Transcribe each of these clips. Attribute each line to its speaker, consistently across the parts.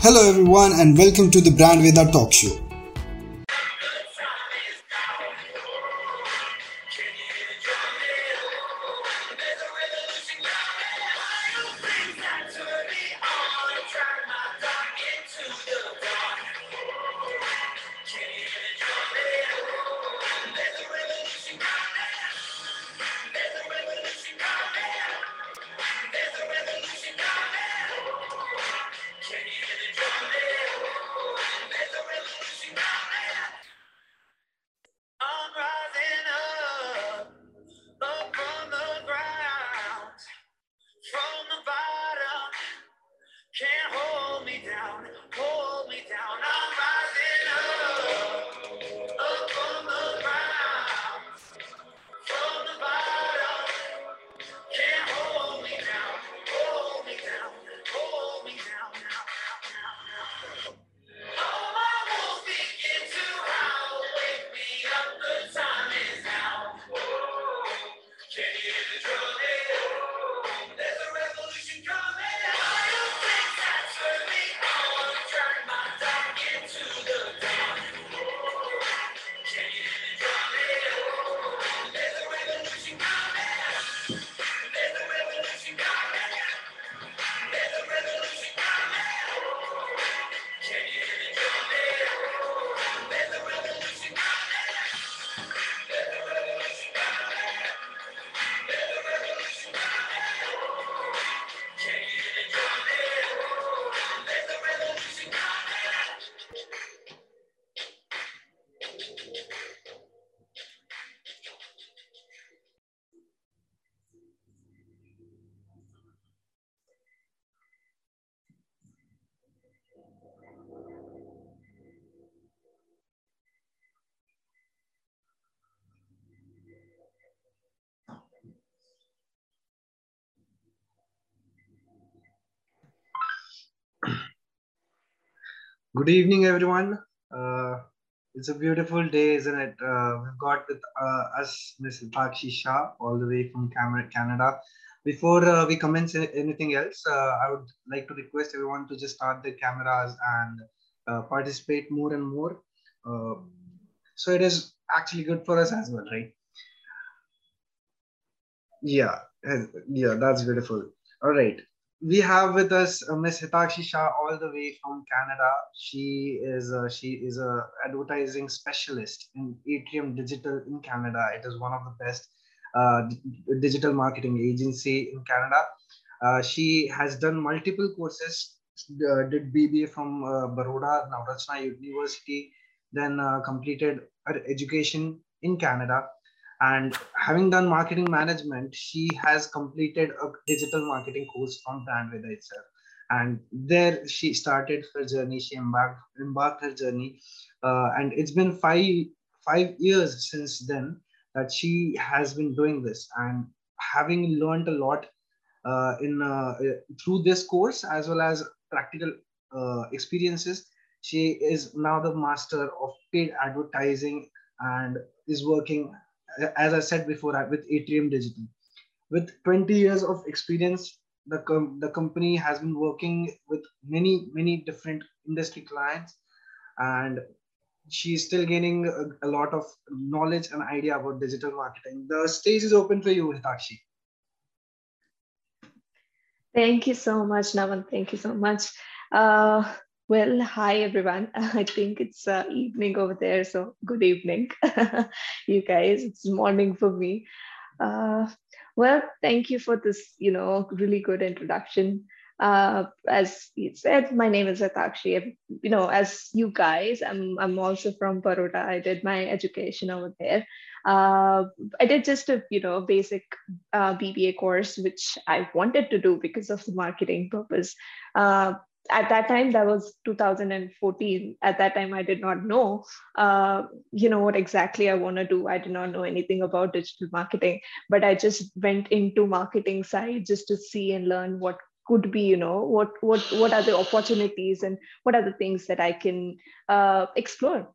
Speaker 1: Hello, everyone, and welcome to the Brandveda Talk Show.
Speaker 2: Good evening, everyone. Uh, it's a beautiful day, isn't it? Uh, we've got with uh, us Ms. Hitakshi Shah, all the way from Canada. Before uh, we commence anything else, uh, I would like to request everyone to just start their cameras and uh, participate more and more. Uh, so it is actually good for us as well, right? Yeah, yeah, that's beautiful. All right. We have with us uh, Miss Hitakshi Shah all the way from Canada. She is a, she is a advertising specialist in Atrium Digital in Canada. It is one of the best uh, digital marketing agency in Canada. Uh, she has done multiple courses. Uh, did BBA from uh, Baroda Navrachana University, then uh, completed her education in Canada and having done marketing management she has completed a digital marketing course from brandveda itself. And there she started her journey she embarked embarked her journey. Uh, and it's been five five years since then that she has been doing this. And having learned a lot uh, in uh, through this course as well as practical uh, experiences she is now the master of paid advertising and is working as I said before, with Atrium Digital. With 20 years of experience, the, com- the company has been working with many, many different industry clients, and she's still gaining a, a lot of knowledge and idea about digital marketing. The stage is open for you, Hitakshi.
Speaker 3: Thank you so much, Naman. Thank you so much. Uh, well, hi everyone. I think it's uh, evening over there, so good evening, you guys. It's morning for me. Uh, well, thank you for this, you know, really good introduction. Uh, as you said, my name is Hitakshi. You know, as you guys, I'm I'm also from Baroda. I did my education over there. Uh, I did just a you know basic uh, BBA course, which I wanted to do because of the marketing purpose. At that time, that was 2014. At that time, I did not know, uh, you know, what exactly I want to do. I did not know anything about digital marketing, but I just went into marketing side just to see and learn what could be you know what what what are the opportunities and what are the things that i can uh, explore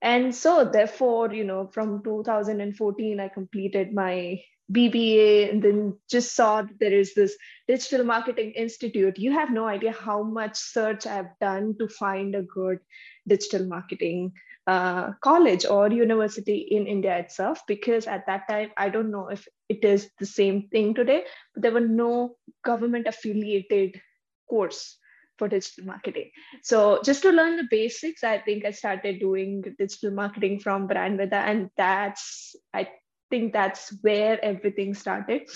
Speaker 3: and so therefore you know from 2014 i completed my BBA and then just saw there is this digital marketing institute, you have no idea how much search I've done to find a good digital marketing uh, college or university in India itself. Because at that time, I don't know if it is the same thing today, but there were no government affiliated course for digital marketing. So just to learn the basics, I think I started doing digital marketing from Brandveda, and that's I think that's where everything started.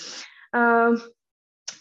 Speaker 3: Um,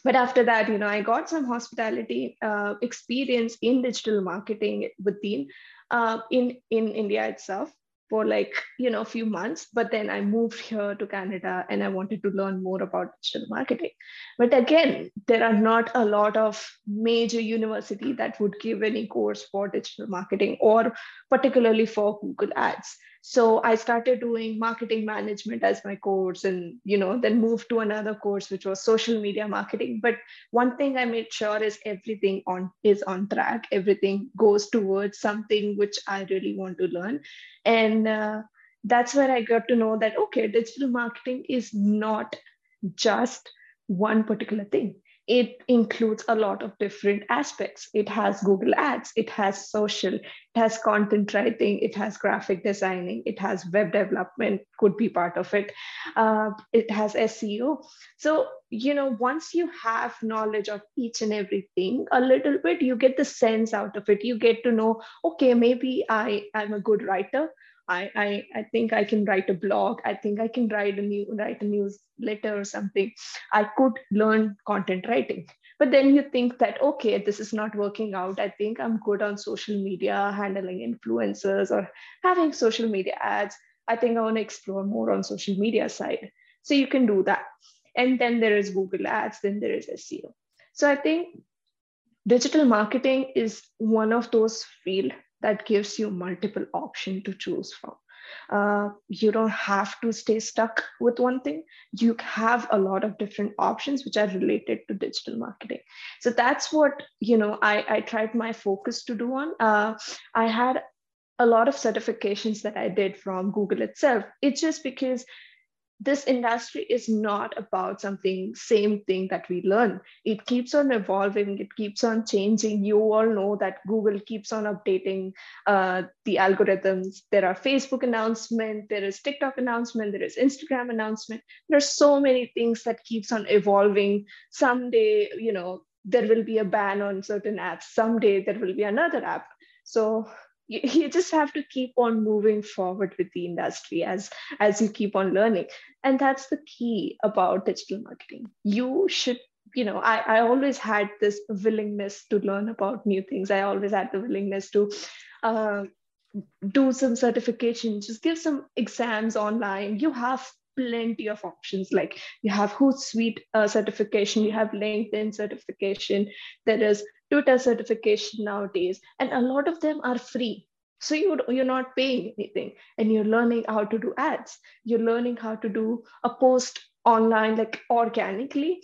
Speaker 3: but after that, you know, I got some hospitality uh, experience in digital marketing within uh, in in India itself for like you know a few months. But then i moved here to canada and i wanted to learn more about digital marketing. But again there are not a lot of major university that would give any course for digital marketing or particularly for google ads so i started doing marketing management as my course and you know then moved to another course which was social media marketing. But one thing i made sure is everything on is on track. Everything goes towards something which i really want to learn. And uh, that's where i got to know that okay digital marketing is not just one particular thing it includes a lot of different aspects. It has Google Ads, it has social, it has content writing, it has graphic designing, it has web development, could be part of it. Uh, it has SEO. So, you know, once you have knowledge of each and everything a little bit, you get the sense out of it. You get to know, okay, maybe I, I'm a good writer. I, I, I think I can write a blog. I think I can write a new write a newsletter or something. I could learn content writing. But then you think that okay, this is not working out. I think I'm good on social media, handling influencers or having social media ads. I think I want to explore more on social media side. So you can do that. And then there is Google Ads, then there is SEO. So I think digital marketing is one of those field that gives you multiple option to choose from. Uh, you don't have to stay stuck with one thing. You have a lot of different options which are related to digital marketing. So that's what you know i, I tried my focus to do on. Uh, i had a lot of certifications that i did from google itself. It's just because this industry is not about something same thing that we learn. It keeps on evolving. It keeps on changing. You all know that google keeps on updating uh, the algorithms. There are facebook announcement there is tiktok announcement there is instagram announcement. There's so many things that keeps on evolving. Someday you know there will be a ban on certain apps. Someday there will be another app. So you, you just have to keep on moving forward with the industry as as you keep on learning. And that's the key about digital marketing. You should you know I, I always had this willingness to learn about new things. I always had the willingness to uh, do some certification just give some exams online. You have plenty of options. Like you have hootsuite uh, certification you have linkedin certification. There is twitter certification nowadays and a lot of them are free. So you, you're not paying anything and you're learning how to do ads. You're learning how to do a post online like organically.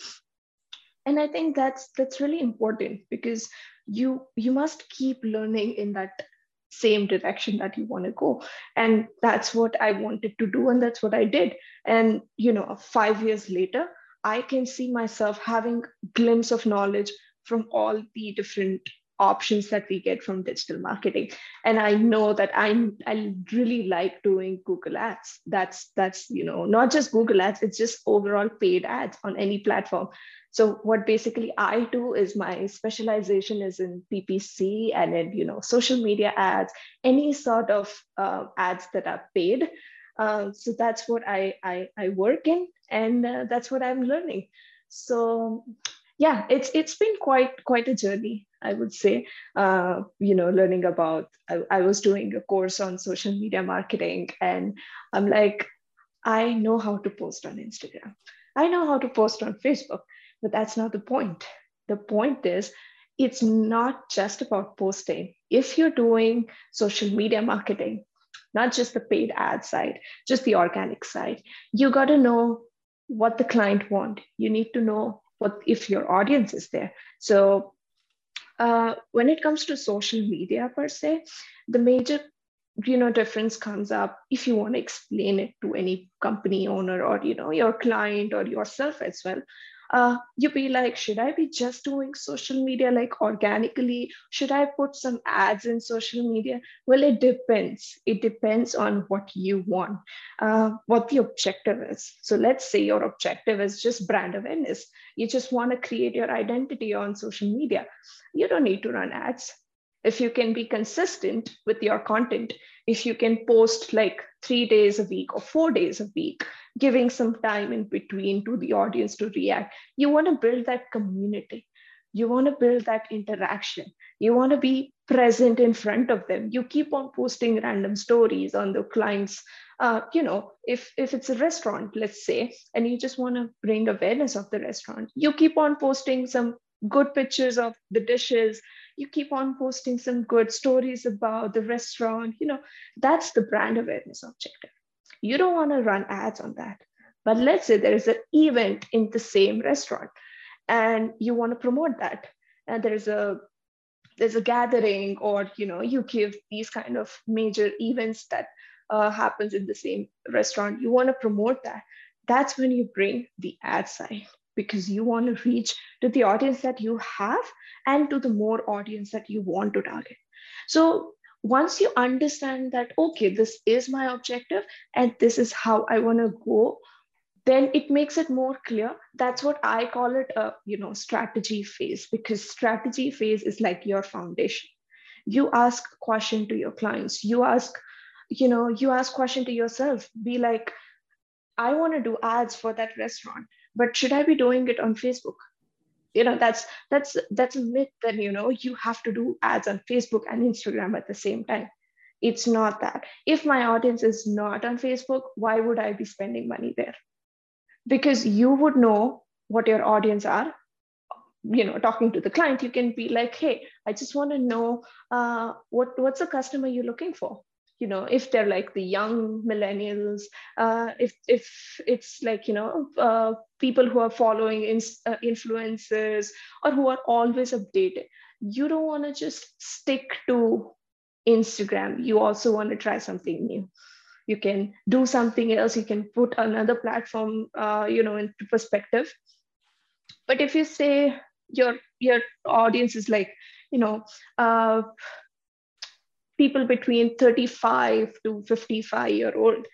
Speaker 3: And i think that's that's really important because you you must keep learning in that same direction that you want to go. And that's what i wanted to do and that's what i did. And you know 5 years later i can see myself having glimpse of knowledge from all the different options that we get from digital marketing. And i know that i'm i really like doing google ads. That's that's you know not just google ads it's just overall paid ads on any platform. So what basically i do is my specialization is in ppc and in you know social media ads any sort of uh, ads that are paid. Uh, so that's what I, I i work in and uh, that's what i'm learning. So yeah it's it's been quite quite a journey i would say. Uh, you know learning about I, I was doing a course on social media marketing and i'm like i know how to post on instagram. I know how to post on facebook but that's not the point. The point is it's not just about posting. If you're doing social media marketing not just the paid ad side just the organic side you got to know what the client want. You need to know what if your audience is there. So uh, when it comes to social media per se the major you know difference comes up if you want to explain it to any company owner or you know your client or yourself as well uh, you be like, should I be just doing social media like organically? Should I put some ads in social media? Well, it depends. It depends on what you want, uh, what the objective is. So let's say your objective is just brand awareness. You just want to create your identity on social media. You don't need to run ads. If you can be consistent with your content, if you can post like three days a week or four days a week, giving some time in between to the audience to react. You want to build that community. You want to build that interaction. You want to be present in front of them. You keep on posting random stories on the clients. Uh, you know, if if it's a restaurant, let's say, and you just want to bring awareness of the restaurant, you keep on posting some good pictures of the dishes you keep on posting some good stories about the restaurant you know that's the brand awareness objective you don't want to run ads on that. But let's say there is an event in the same restaurant and you want to promote that. And there's a there's a gathering or you know you give these kind of major events that uh, happens in the same restaurant you want to promote that that's when you bring the ad side because you want to reach to the audience that you have and to the more audience that you want to target. So once you understand that okay this is my objective and this is how i want to go then it makes it more clear. That's what i call it a you know strategy phase because strategy phase is like your foundation. You ask question to your clients. You ask you know you ask question to yourself. Be like i want to do ads for that restaurant but should i be doing it on facebook? You know that's that's that's a myth that you know you have to do ads on facebook and instagram at the same time. It's not that. If my audience is not on facebook why would i be spending money there? Because you would know what your audience are you know talking to the client. You can be like hey i just want to know uh, what what's the customer you're looking for you know if they're like the young millennials uh, if if it's like you know uh, people who are following in, uh, influencers or who are always updated you don't want to just stick to instagram. You also want to try something new. You can do something else. You can put another platform uh, you know into perspective. But if you say your your audience is like you know uh, people between 35 to 55 year old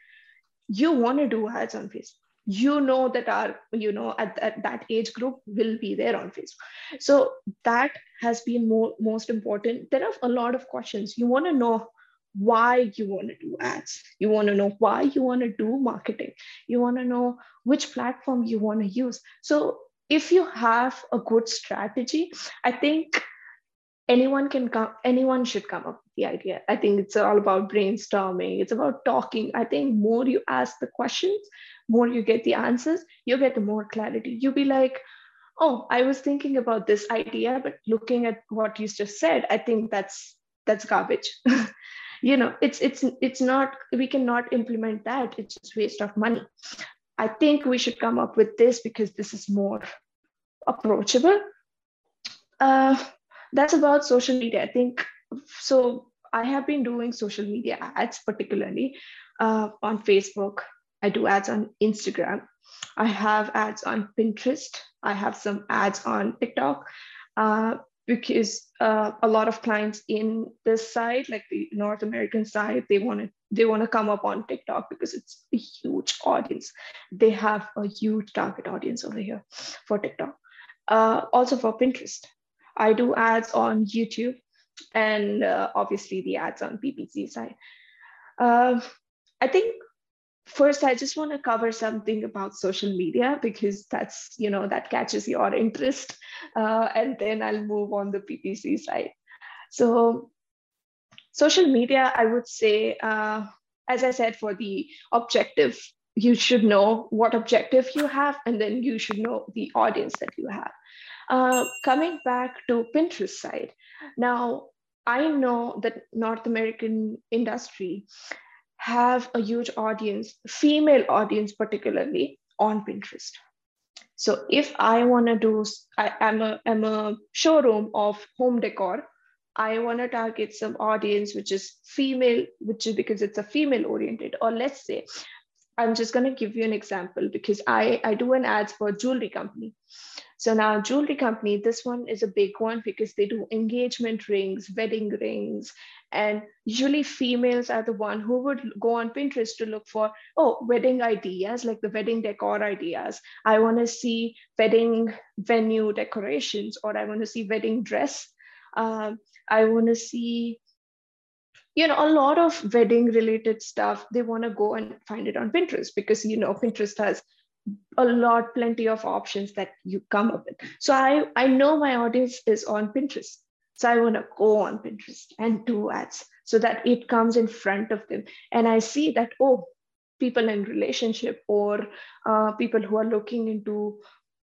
Speaker 3: you want to do ads on facebook. You know that our you know at, at that age group will be there on facebook. So that has been more most important. There are a lot of questions. You want to know why you want to do ads. You want to know why you want to do marketing. You want to know which platform you want to use. So if you have a good strategy i think anyone can come anyone should come up with the idea. I think it's all about brainstorming. It's about talking. I think more you ask the questions more you get the answers you get the more clarity. You'll be like oh i was thinking about this idea but looking at what you just said i think that's that's garbage. You know it's it's it's not we cannot implement that. It's just waste of money. I think we should come up with this because this is more approachable. Uh, that's about social media. I think so. I have been doing social media ads, particularly uh, on Facebook. I do ads on Instagram. I have ads on Pinterest. I have some ads on TikTok uh, because uh, a lot of clients in this side, like the North American side, they want to they want to come up on TikTok because it's a huge audience. They have a huge target audience over here for TikTok. Uh, also for Pinterest. I do ads on YouTube and uh, obviously the ads on PPC side. Uh, I think first I just want to cover something about social media because that's, you know, that catches your interest. Uh, and then I'll move on the PPC side. So social media, I would say, uh, as I said, for the objective, you should know what objective you have, and then you should know the audience that you have. Uh, coming back to Pinterest side, now I know that North American industry have a huge audience, female audience particularly on Pinterest. So if I want to do, I, am a, I'm a showroom of home decor I want to target some audience which is female, which is because it's a female oriented, or let's say, I'm just going to give you an example because I, I do an ads for jewelry company. So now jewelry company, this one is a big one because they do engagement rings, wedding rings, and usually females are the one who would go on Pinterest to look for, oh, wedding ideas, like the wedding decor ideas. I want to see wedding venue decorations, or I want to see wedding dress. Um, I want to see you know a lot of wedding related stuff they want to go and find it on pinterest because you know pinterest has a lot plenty of options that you come up with. So i i know my audience is on pinterest. So i want to go on pinterest and do ads so that it comes in front of them. And i see that oh people in relationship or uh, people who are looking into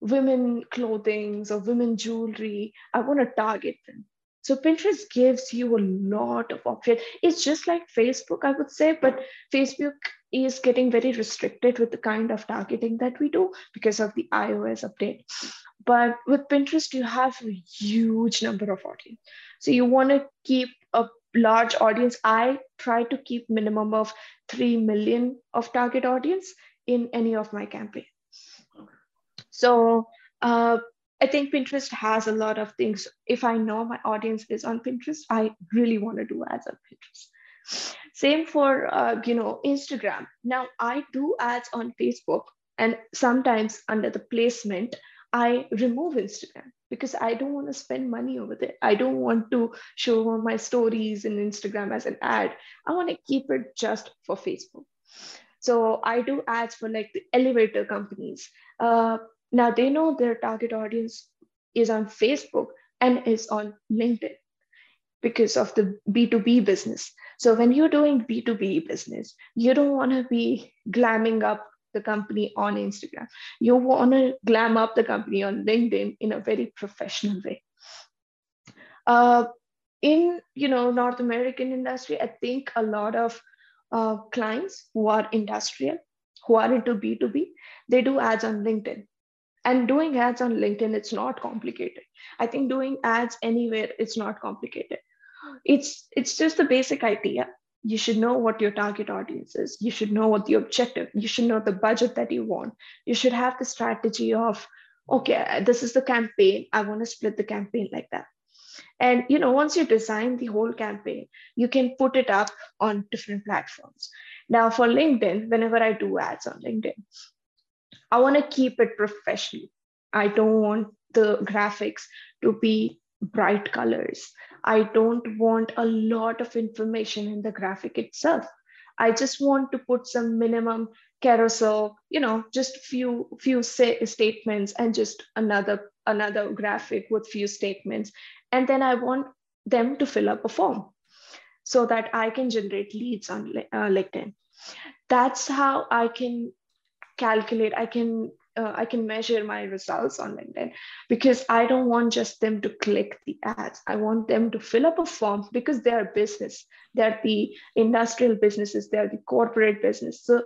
Speaker 3: women clothing or women jewelry i want to target them so Pinterest gives you a lot of options. It's just like Facebook, I would say, but Facebook is getting very restricted with the kind of targeting that we do because of the iOS update. But with Pinterest, you have a huge number of audience. So you want to keep a large audience. I try to keep minimum of 3 million of target audience in any of my campaign. So uh, I think Pinterest has a lot of things. If I know my audience is on Pinterest, I really want to do ads on Pinterest. Same for uh, you know Instagram. Now I do ads on Facebook, and sometimes under the placement, I remove Instagram because I don't want to spend money over there. I don't want to show my stories in Instagram as an ad. I want to keep it just for Facebook. So I do ads for like the elevator companies. Uh, now they know their target audience is on Facebook and is on LinkedIn because of the B2B business. So when you're doing B2B business, you don't want to be glamming up the company on Instagram. You want to glam up the company on LinkedIn in a very professional way. Uh, in you know North American industry, I think a lot of uh, clients who are industrial, who are into B2B, they do ads on LinkedIn and doing ads on linkedin it's not complicated. I think doing ads anywhere it's not complicated. It's it's just the basic idea. You should know what your target audience is. You should know what the objective you should know the budget that you want. You should have the strategy of okay this is the campaign. I want to split the campaign like that. And you know once you design the whole campaign you can put it up on different platforms. Now for linkedin whenever i do ads on linkedin I want to keep it professional. I don't want the graphics to be bright colors. I don't want a lot of information in the graphic itself. I just want to put some minimum carousel, you know, just few few say, statements and just another another graphic with few statements, and then I want them to fill up a form so that I can generate leads on uh, LinkedIn. That's how I can calculate i can uh, i can measure my results on linkedin because i don't want just them to click the ads. I want them to fill up a form because they're business. They're the industrial businesses. They're the corporate business. So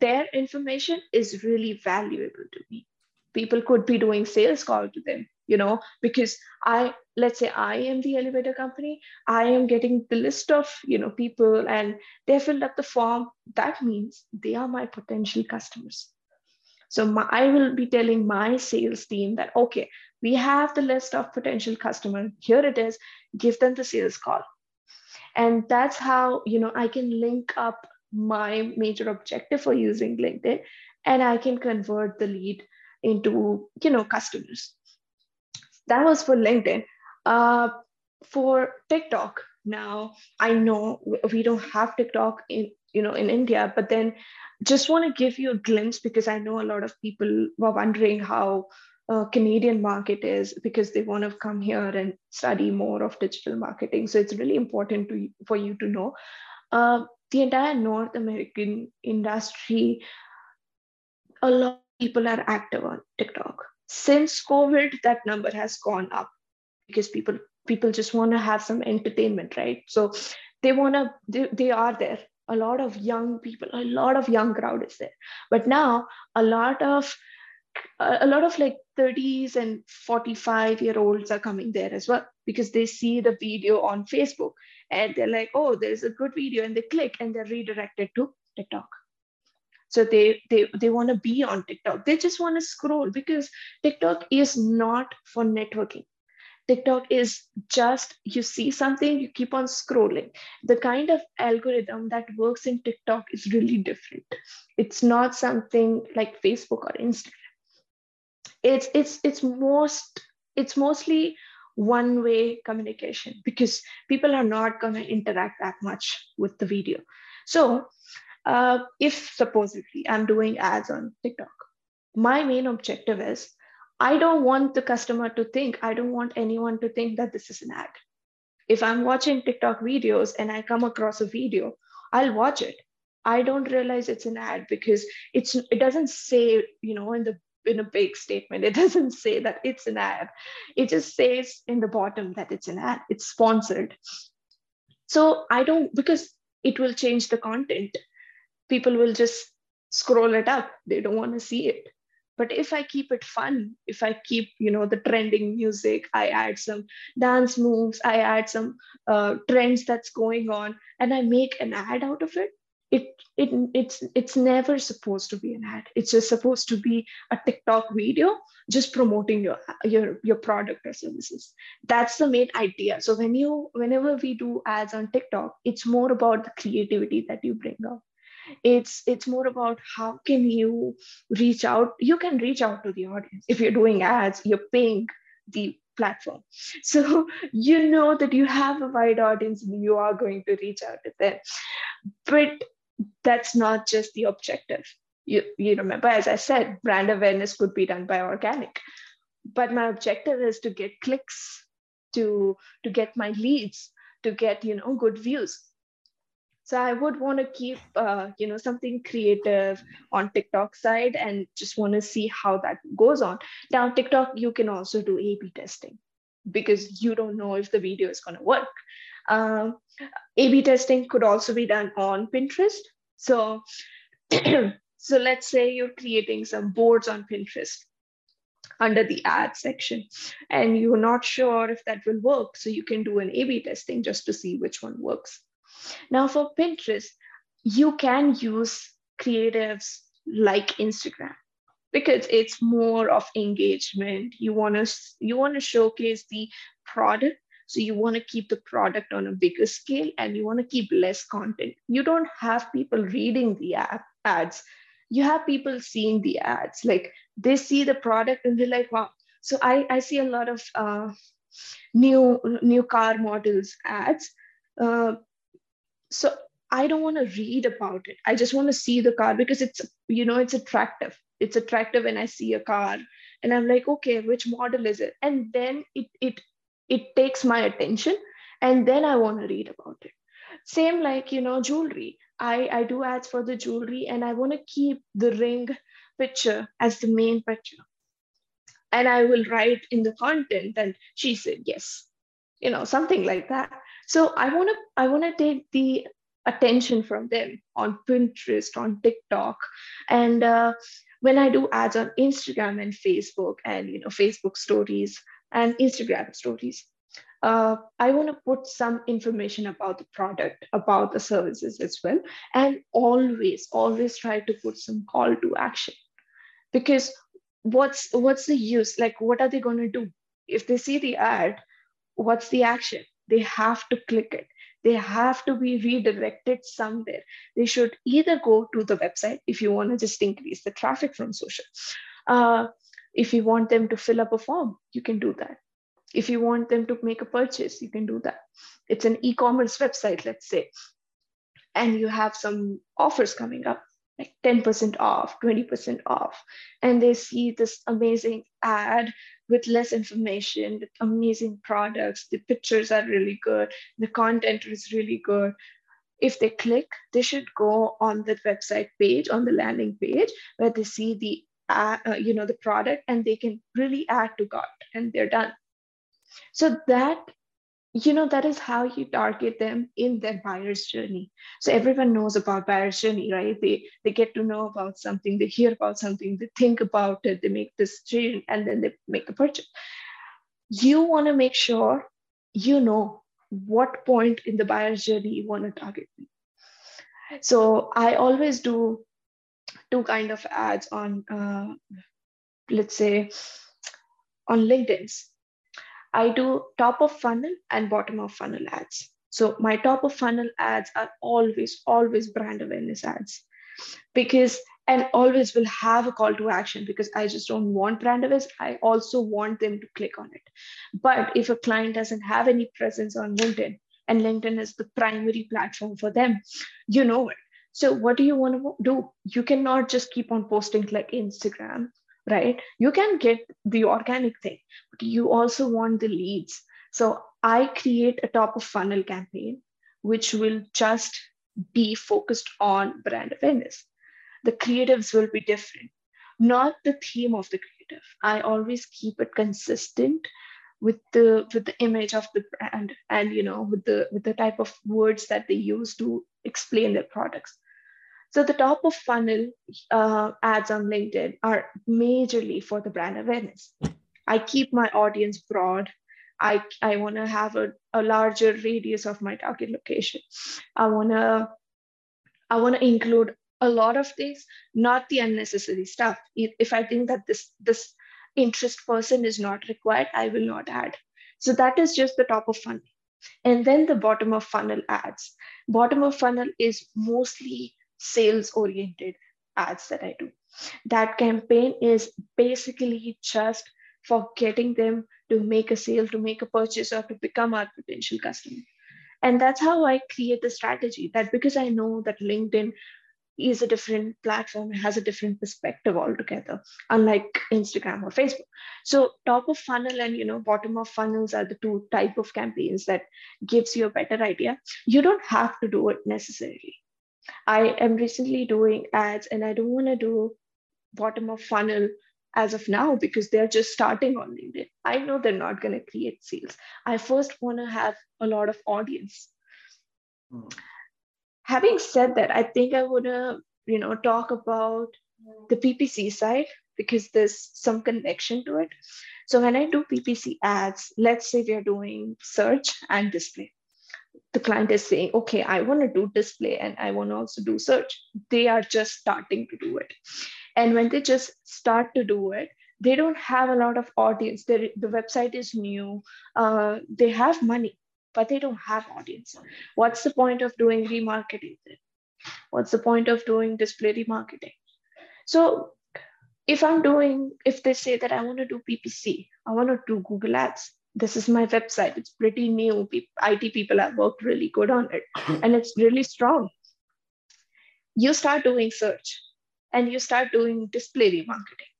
Speaker 3: their information is really valuable to me. People could be doing sales call to them you know because i let's say i am the elevator company i am getting the list of you know people and they filled up the form. That means they are my potential customers. So my, i will be telling my sales team that okay we have the list of potential customer. Here it is. Give them the sales call. And that's how you know i can link up my major objective for using linkedin and i can convert the lead into you know customers. That was for linkedin uh, for tiktok now i know we don't have tiktok in you know in india but then just want to give you a glimpse because i know a lot of people were wondering how uh, canadian market is because they want to come here and study more of digital marketing. So it's really important to for you to know. Uh, the entire north american industry a lot of people are active on tiktok. Since covid that number has gone up because people people just want to have some entertainment right so they want to they, they are there a lot of young people a lot of young crowd is there but now a lot of a lot of like 30s and 45 year olds are coming there as well because they see the video on Facebook and they're like, oh, there's a good video, and they click and they're redirected to TikTok. So they they they want to be on TikTok. They just want to scroll because TikTok is not for networking. TikTok is just you see something, you keep on scrolling. The kind of algorithm that works in TikTok is really different. It's not something like Facebook or Instagram. It's it's it's most it's mostly one way communication because people are not going to interact that much with the video. So, uh, if supposedly I'm doing ads on TikTok, my main objective is I don't want the customer to think, I don't want anyone to think that this is an ad. If I'm watching TikTok videos and I come across a video, I'll watch it. I don't realize it's an ad because it's it doesn't say, you know, in the in a big statement. It doesn't say that it's an ad. It just says in the bottom that it's an ad. It's sponsored. So I don't because it will change the content. People will just scroll it up. They don't want to see it. But if I keep it fun, if I keep, you know, the trending music, I add some dance moves, I add some uh, trends that's going on, and I make an ad out of it, it it it's it's never supposed to be an ad. It's just supposed to be a tiktok video just promoting your your your product or services. That's the main idea. So when you whenever we do ads on tiktok it's more about the creativity that you bring out it's it's more about how can you reach out you can reach out to the audience if you're doing ads you're paying the platform so you know that you have a wide audience and you are going to reach out to them but that's not just the objective. You, you remember, as I said, brand awareness could be done by organic. But my objective is to get clicks, to, to get my leads, to get, you know, good views. So I would want to keep, uh, you know, something creative on TikTok side and just want to see how that goes on. Now, TikTok, you can also do A/B testing because you don't know if the video is going to work. Um, A/B testing could also be done on Pinterest. So, so let's say you're creating some boards on Pinterest under the ad section, and you're not sure if that will work. So you can do an A/B testing just to see which one works. Now for Pinterest, you can use creatives like Instagram because it's more of engagement you want to you want to showcase the product so you want to keep the product on a bigger scale and you want to keep less content. You don't have people reading the app ads. You have people seeing the ads. Like they see the product and they're like, wow. So I, I see a lot of uh, new new car models ads. Uh, so I don't want to read about it. I just want to see the car because it's you know it's attractive. It's attractive when I see a car and I'm like, okay, which model is it? And then it it it takes my attention and then i want to read about it same like you know jewelry i i do ads for the jewelry and i want to keep the ring picture as the main picture and i will write in the content and she said yes you know something like that so i want to i want to take the attention from them on pinterest on tiktok and uh, when i do ads on instagram and facebook and you know facebook stories and Instagram stories. Uh, I want to put some information about the product, about the services as well, and always, always try to put some call to action. Because what's what's the use? Like, what are they going to do if they see the ad? What's the action? They have to click it. They have to be redirected somewhere. They should either go to the website if you want to just increase the traffic from social. Uh, if you want them to fill up a form, you can do that. If you want them to make a purchase, you can do that. It's an e commerce website, let's say, and you have some offers coming up, like 10% off, 20% off, and they see this amazing ad with less information, with amazing products. The pictures are really good, the content is really good. If they click, they should go on the website page, on the landing page, where they see the uh, you know the product and they can really add to cart and they're done so that you know that is how you target them in their buyer's journey. So everyone knows about buyer's journey right? They they get to know about something they hear about something they think about it they make this decision and then they make a purchase. You want to make sure you know what point in the buyer's journey you want to target them. so i always do two kind of ads on uh, let's say on linkedin's I do top of funnel and bottom of funnel ads. So my top of funnel ads are always, always brand awareness ads because, and always will have a call to action because I just don't want brand awareness. I also want them to click on it. But if a client doesn't have any presence on LinkedIn and LinkedIn is the primary platform for them, you know it. So what do you want to do? You cannot just keep on posting like Instagram right? You can get the organic thing, but you also want the leads. So I create a top of funnel campaign, which will just be focused on brand awareness. The creatives will be different, not the theme of the creative. I always keep it consistent with the with the image of the brand and you know with the with the type of words that they use to explain their products so the top of funnel uh, ads on LinkedIn are majorly for the brand awareness. I keep my audience broad. I, I want to have a, a larger radius of my target location. I want to I want to include a lot of things, not the unnecessary stuff. If, I think that this this interest person is not required, I will not add. So that is just the top of funnel. And then the bottom of funnel ads. Bottom of funnel is mostly sales oriented ads that I do. That campaign is basically just for getting them to make a sale, to make a purchase, or to become our potential customer. And that's how I create the strategy that because I know that LinkedIn is a different platform, it has a different perspective altogether, unlike Instagram or Facebook. So top of funnel and you know bottom of funnels are the two type of campaigns that gives you a better idea. You don't have to do it necessarily. I am recently doing ads and I don't want to do bottom of funnel as of now because they're just starting on LinkedIn. I know they're not going to create sales. I first want to have a lot of audience. Hmm. Having said that, I think I want to, you know, talk about the PPC side because there's some connection to it. So when I do PPC ads, let's say we are doing search and display the client is saying, okay, I want to do display and I want to also do search. They are just starting to do it. And when they just start to do it, they don't have a lot of audience. They're, the website is new. Uh, they have money, but they don't have audience. What's the point of doing remarketing then? What's the point of doing display remarketing? So if I'm doing, if they say that I want to do PPC, I want to do Google Ads, this is my website. It's pretty new. IT people have worked really good on it and it's really strong. You start doing search and you start doing display remarketing.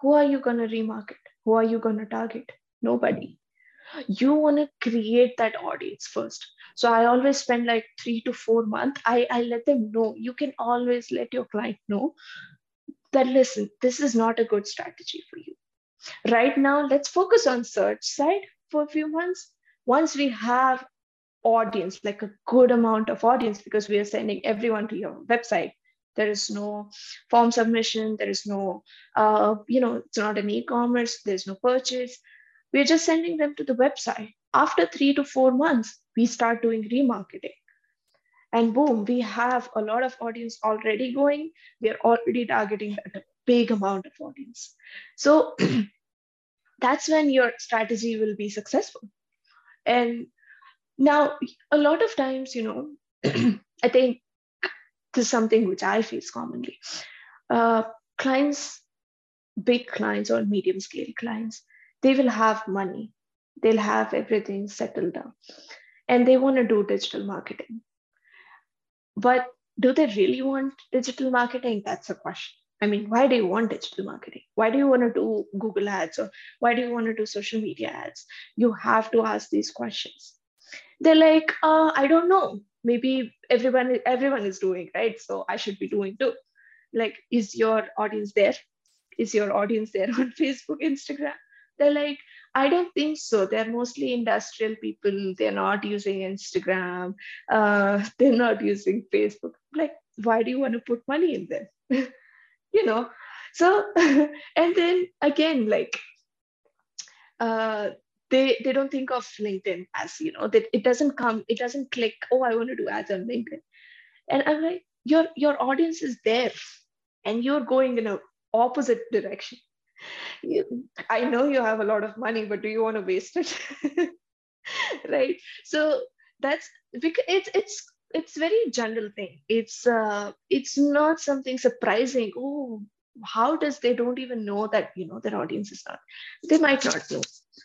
Speaker 3: Who are you going to remarket? Who are you going to target? Nobody. You want to create that audience first. So I always spend like three to four months. I, I let them know. You can always let your client know that listen, this is not a good strategy for you. Right now, let's focus on search side for a few months once we have audience like a good amount of audience because we are sending everyone to your website there is no form submission there is no uh, you know it's not an e-commerce there's no purchase. We're just sending them to the website. After three to four months we start doing remarketing. And boom we have a lot of audience already going. We are already targeting a big amount of audience. So that's when your strategy will be successful. And now a lot of times you know i think this is something which i face commonly. Uh, clients big clients or medium scale clients they will have money. They'll have everything settled down. And they want to do digital marketing. But do they really want digital marketing? That's a question I mean, why do you want digital marketing? Why do you want to do Google ads or why do you want to do social media ads? You have to ask these questions. They're like, uh, I don't know. Maybe everyone everyone is doing right, so I should be doing too. Like, is your audience there? Is your audience there on Facebook, Instagram? They're like, I don't think so. They're mostly industrial people. They're not using Instagram. Uh, they're not using Facebook. Like, why do you want to put money in them? you know. So, and then again, like, uh, they they don't think of LinkedIn as you know that it doesn't come. It doesn't click. Oh, I want to do ads on LinkedIn. And I'm like, your your audience is there, and you're going in a opposite direction you, I know you have a lot of money, but do you want to waste it? right. So that's because it's it's it's very general thing. It's uh it's not something surprising. Oh, how does they don't even know that you know their audience is not? They might not know.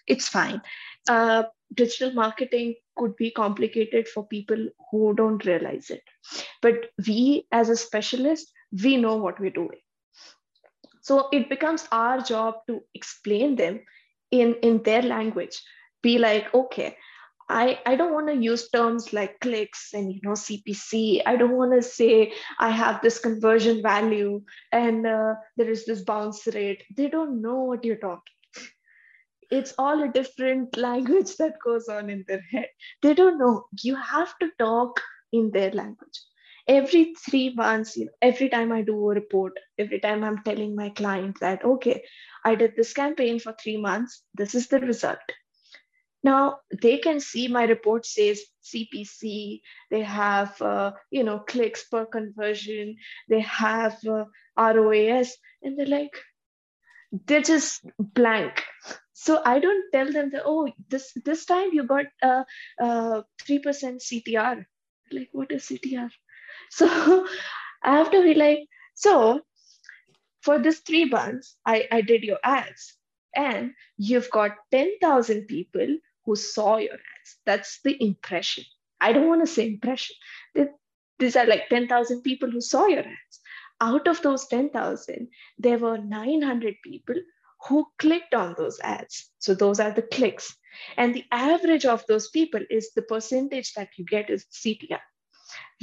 Speaker 3: It's fine. Uh, digital marketing could be complicated for people who don't realize it, but we as a specialist, we know what we're doing so it becomes our job to explain them in, in their language. Be like, okay, I, I don't want to use terms like clicks and you know CPC. I don't want to say I have this conversion value and uh, there is this bounce rate. They don't know what you're talking. It's all a different language that goes on in their head. They don't know. You have to talk in their language every three months you know, every time i do a report every time i'm telling my client that okay i did this campaign for three months this is the result now they can see my report says cpc they have uh, you know clicks per conversion they have uh, roas and they're like they're just blank. So i don't tell them that oh this this time you got a uh, uh, 3% ctr like what is ctr so I have to be like, so for this three months, I, I did your ads and you've got 10,000 people who saw your ads. That's the impression. I don't want to say impression. These are like 10,000 people who saw your ads. Out of those 10,000, there were 900 people who clicked on those ads. So those are the clicks. And the average of those people is the percentage that you get is CTR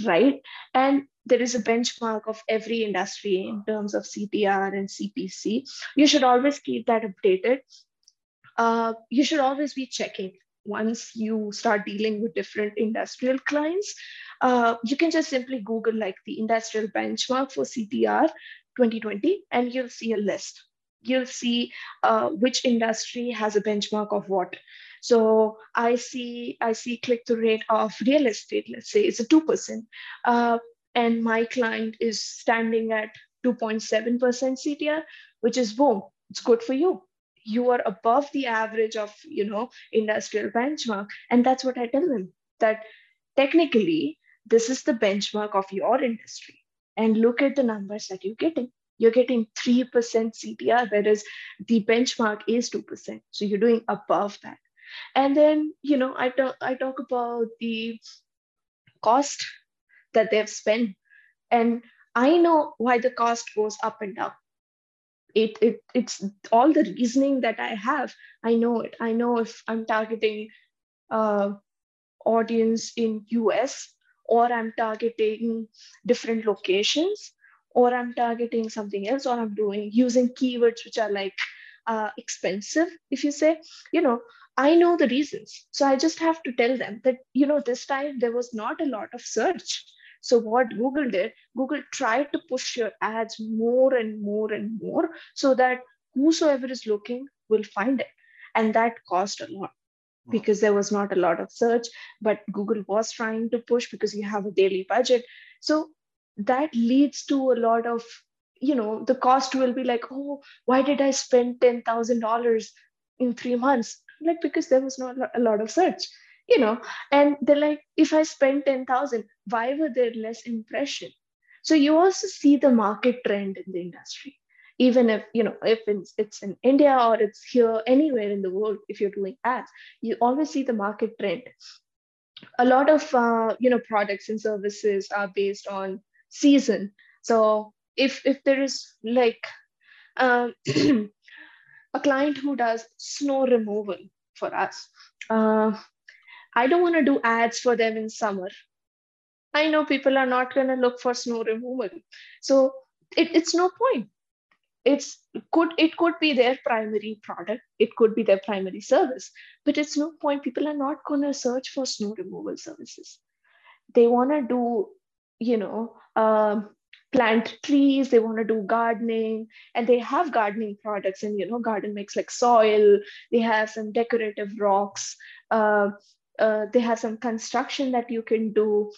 Speaker 3: right? And there is a benchmark of every industry in terms of CTR and CPC. You should always keep that updated. Uh, you should always be checking once you start dealing with different industrial clients. Uh, you can just simply Google like the industrial benchmark for CTR 2020 and you'll see a list. You'll see uh, which industry has a benchmark of what. So I see I see click through rate of real estate. Let's say it's a two percent, uh, and my client is standing at 2.7 percent CTR, which is boom. It's good for you. You are above the average of you know industrial benchmark, and that's what I tell them that technically this is the benchmark of your industry. And look at the numbers that you're getting. You're getting 3% CTR, whereas the benchmark is 2%. So you're doing above that. And then you know i talk i talk about the cost that they've spent. And i know why the cost goes up and down it, it it's all the reasoning that i have i know it i know if i'm targeting uh, audience in us or i'm targeting different locations or i'm targeting something else or i'm doing using keywords which are like uh, expensive if you say you know I know the reasons. So I just have to tell them that, you know, this time there was not a lot of search. So what Google did, Google tried to push your ads more and more and more so that whosoever is looking will find it. And that cost a lot hmm. because there was not a lot of search, but Google was trying to push because you have a daily budget. So that leads to a lot of, you know, the cost will be like, oh, why did I spend $10,000 in three months? like because there was not a lot of search you know and they're like if i spend 10000 why were there less impression? So you also see the market trend in the industry. Even if you know if it's, it's in india or it's here anywhere in the world if you're doing ads you always see the market trend. A lot of uh, you know products and services are based on season. So if if there is like um, a client who does snow removal for us. Uh, I don't want to do ads for them in summer. I know people are not going to look for snow removal. So it, it's no point. it's could it could be their primary product it could be their primary service but it's no point people are not going to search for snow removal services they want to do you know um, plant trees they want to do gardening and they have gardening products and you know garden mix like soil they have some decorative rocks uh, uh, they have some construction that you can do.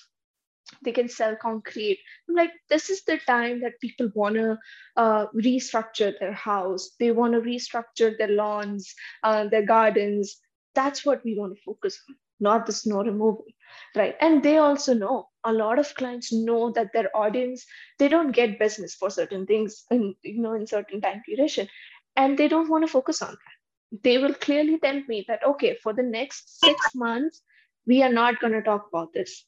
Speaker 3: They can sell concrete. I'm like this is the time that people want to uh, restructure their house. They want to restructure their lawns uh, their gardens. That's what we want to focus on not the snow removal right? And they also know a lot of clients know that their audience they don't get business for certain things in you know in certain time duration and they don't want to focus on that they will clearly tell me that okay for the next six months we are not going to talk about this.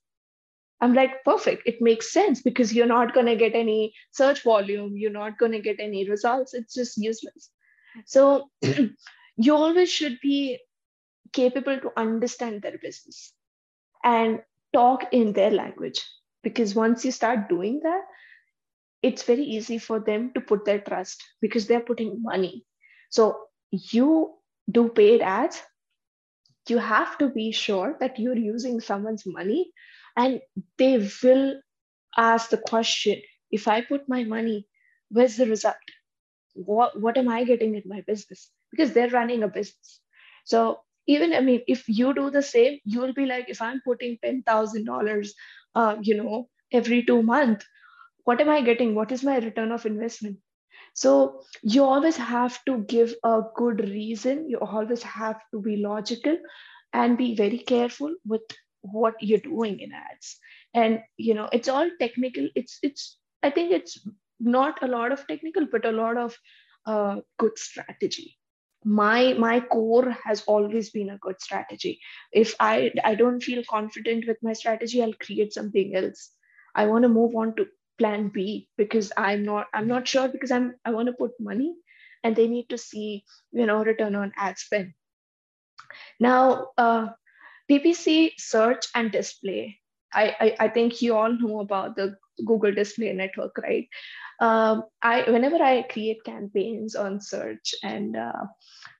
Speaker 3: I'm like perfect. It makes sense because you're not going to get any search volume. You're not going to get any results. It's just useless. So you always should be capable to understand their business and talk in their language because once you start doing that it's very easy for them to put their trust because they're putting money. So you do paid ads you have to be sure that you're using someone's money and they will ask the question if i put my money where's the result? What, what am i getting in my business? Because they're running a business. So even i mean if you do the same you will be like if i'm putting $10000 uh, you know every two months what am i getting? What is my return of investment so you always have to give a good reason. You always have to be logical and be very careful with what you're doing in ads. And you know it's all technical. It's it's i think it's not a lot of technical but a lot of uh, good strategy. My my core has always been a good strategy. If i i don't feel confident with my strategy i'll create something else. I want to move on to plan b because i'm not i'm not sure because i'm i want to put money and they need to see you know return on ad spend. Now uh, ppc search and display. I, I i think you all know about the google display network right? Um, I whenever I create campaigns on search and uh,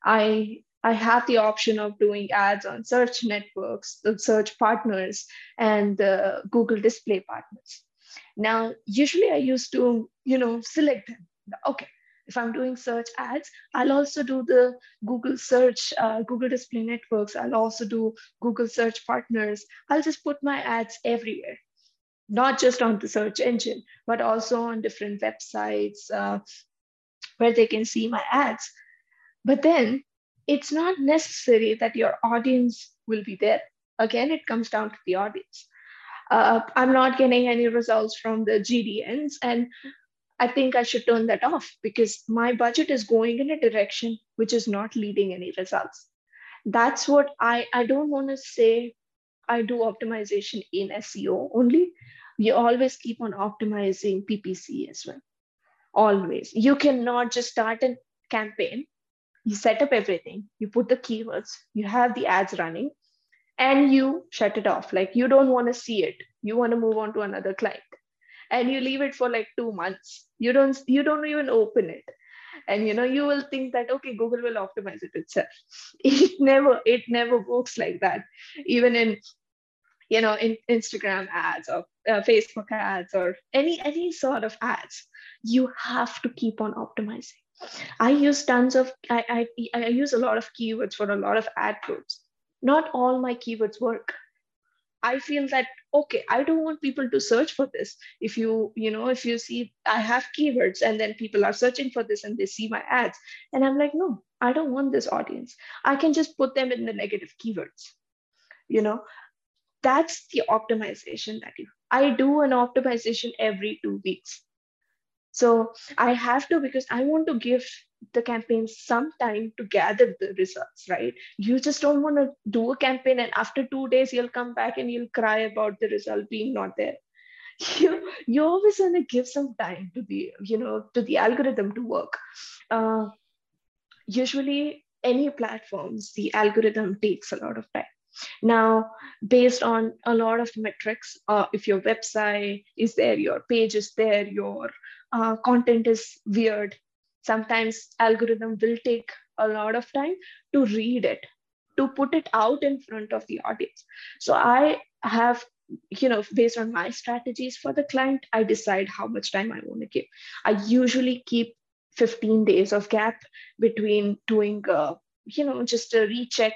Speaker 3: I I have the option of doing ads on search networks, the search partners, and the Google Display partners. Now, usually I used to, you know, select them. Okay, if I'm doing search ads, I'll also do the Google search, uh, Google Display Networks. I'll also do Google search partners. I'll just put my ads everywhere not just on the search engine, but also on different websites uh, where they can see my ads. But then it's not necessary that your audience will be there. Again, it comes down to the audience. Uh, I'm not getting any results from the GDNs, and I think I should turn that off because my budget is going in a direction which is not leading any results. That's what I, I don't want to say I do optimization in SEO only. You always keep on optimizing PPC as well. Always. You cannot just start a campaign, you set up everything, you put the keywords, you have the ads running, and you shut it off. Like you don't want to see it. You want to move on to another client. And you leave it for like two months. You don't you don't even open it and you know you will think that okay google will optimize it itself it never it never works like that even in you know in instagram ads or uh, facebook ads or any any sort of ads you have to keep on optimizing i use tons of I, I i use a lot of keywords for a lot of ad groups not all my keywords work. I feel that okay i don't want people to search for this. If you you know if you see i have keywords and then people are searching for this and they see my ads. And i'm like no i don't want this audience. I can just put them in the negative keywords you know. That's the optimization that you i do an optimization every two weeks. So i have to because i want to give the campaign some time to gather the results right? You just don't want to do a campaign and after two days you'll come back and you'll cry about the result being not there. You you always want to give some time to the you know to the algorithm to work. Uh, usually any platforms the algorithm takes a lot of time. Now, based on a lot of metrics, uh, if your website is there, your page is there, your uh, content is weird, sometimes algorithm will take a lot of time to read it to put it out in front of the audience. So i have you know based on my strategies for the client i decide how much time i want to give. I usually keep 15 days of gap between doing uh, you know just a recheck.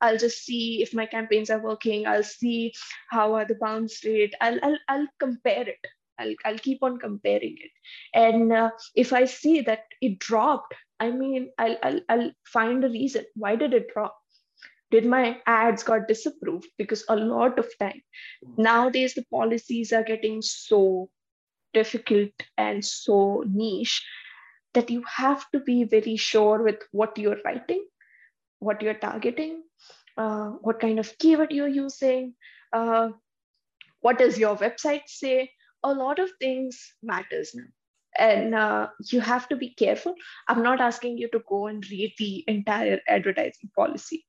Speaker 3: I'll just see if my campaigns are working. I'll see how are the bounce rate. I'll i'll, I'll compare it I'll, I'll keep on comparing it. And uh, if i see that it dropped i mean I'll, I'll i'll find a reason. Why did it drop? Did my ads got disapproved? Because a lot of time nowadays the policies are getting so difficult and so niche that you have to be very sure with what you're writing what you're targeting uh, what kind of keyword you're using uh, what does your website say a lot of things matters now. And uh, you have to be careful. I'm not asking you to go and read the entire advertising policy.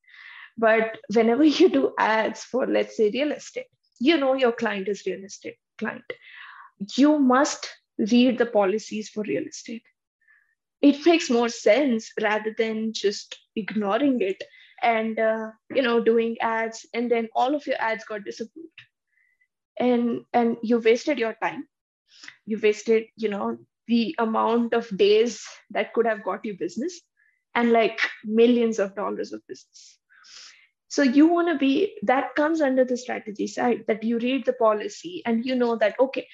Speaker 3: But whenever you do ads for let's say real estate you know your client is real estate client. You must read the policies for real estate. It makes more sense rather than just ignoring it and uh, you know doing ads and then all of your ads got disapproved and and you wasted your time. You wasted you know the amount of days that could have got you business and like millions of dollars of business. So you want to be that comes under the strategy side that you read the policy and you know that okay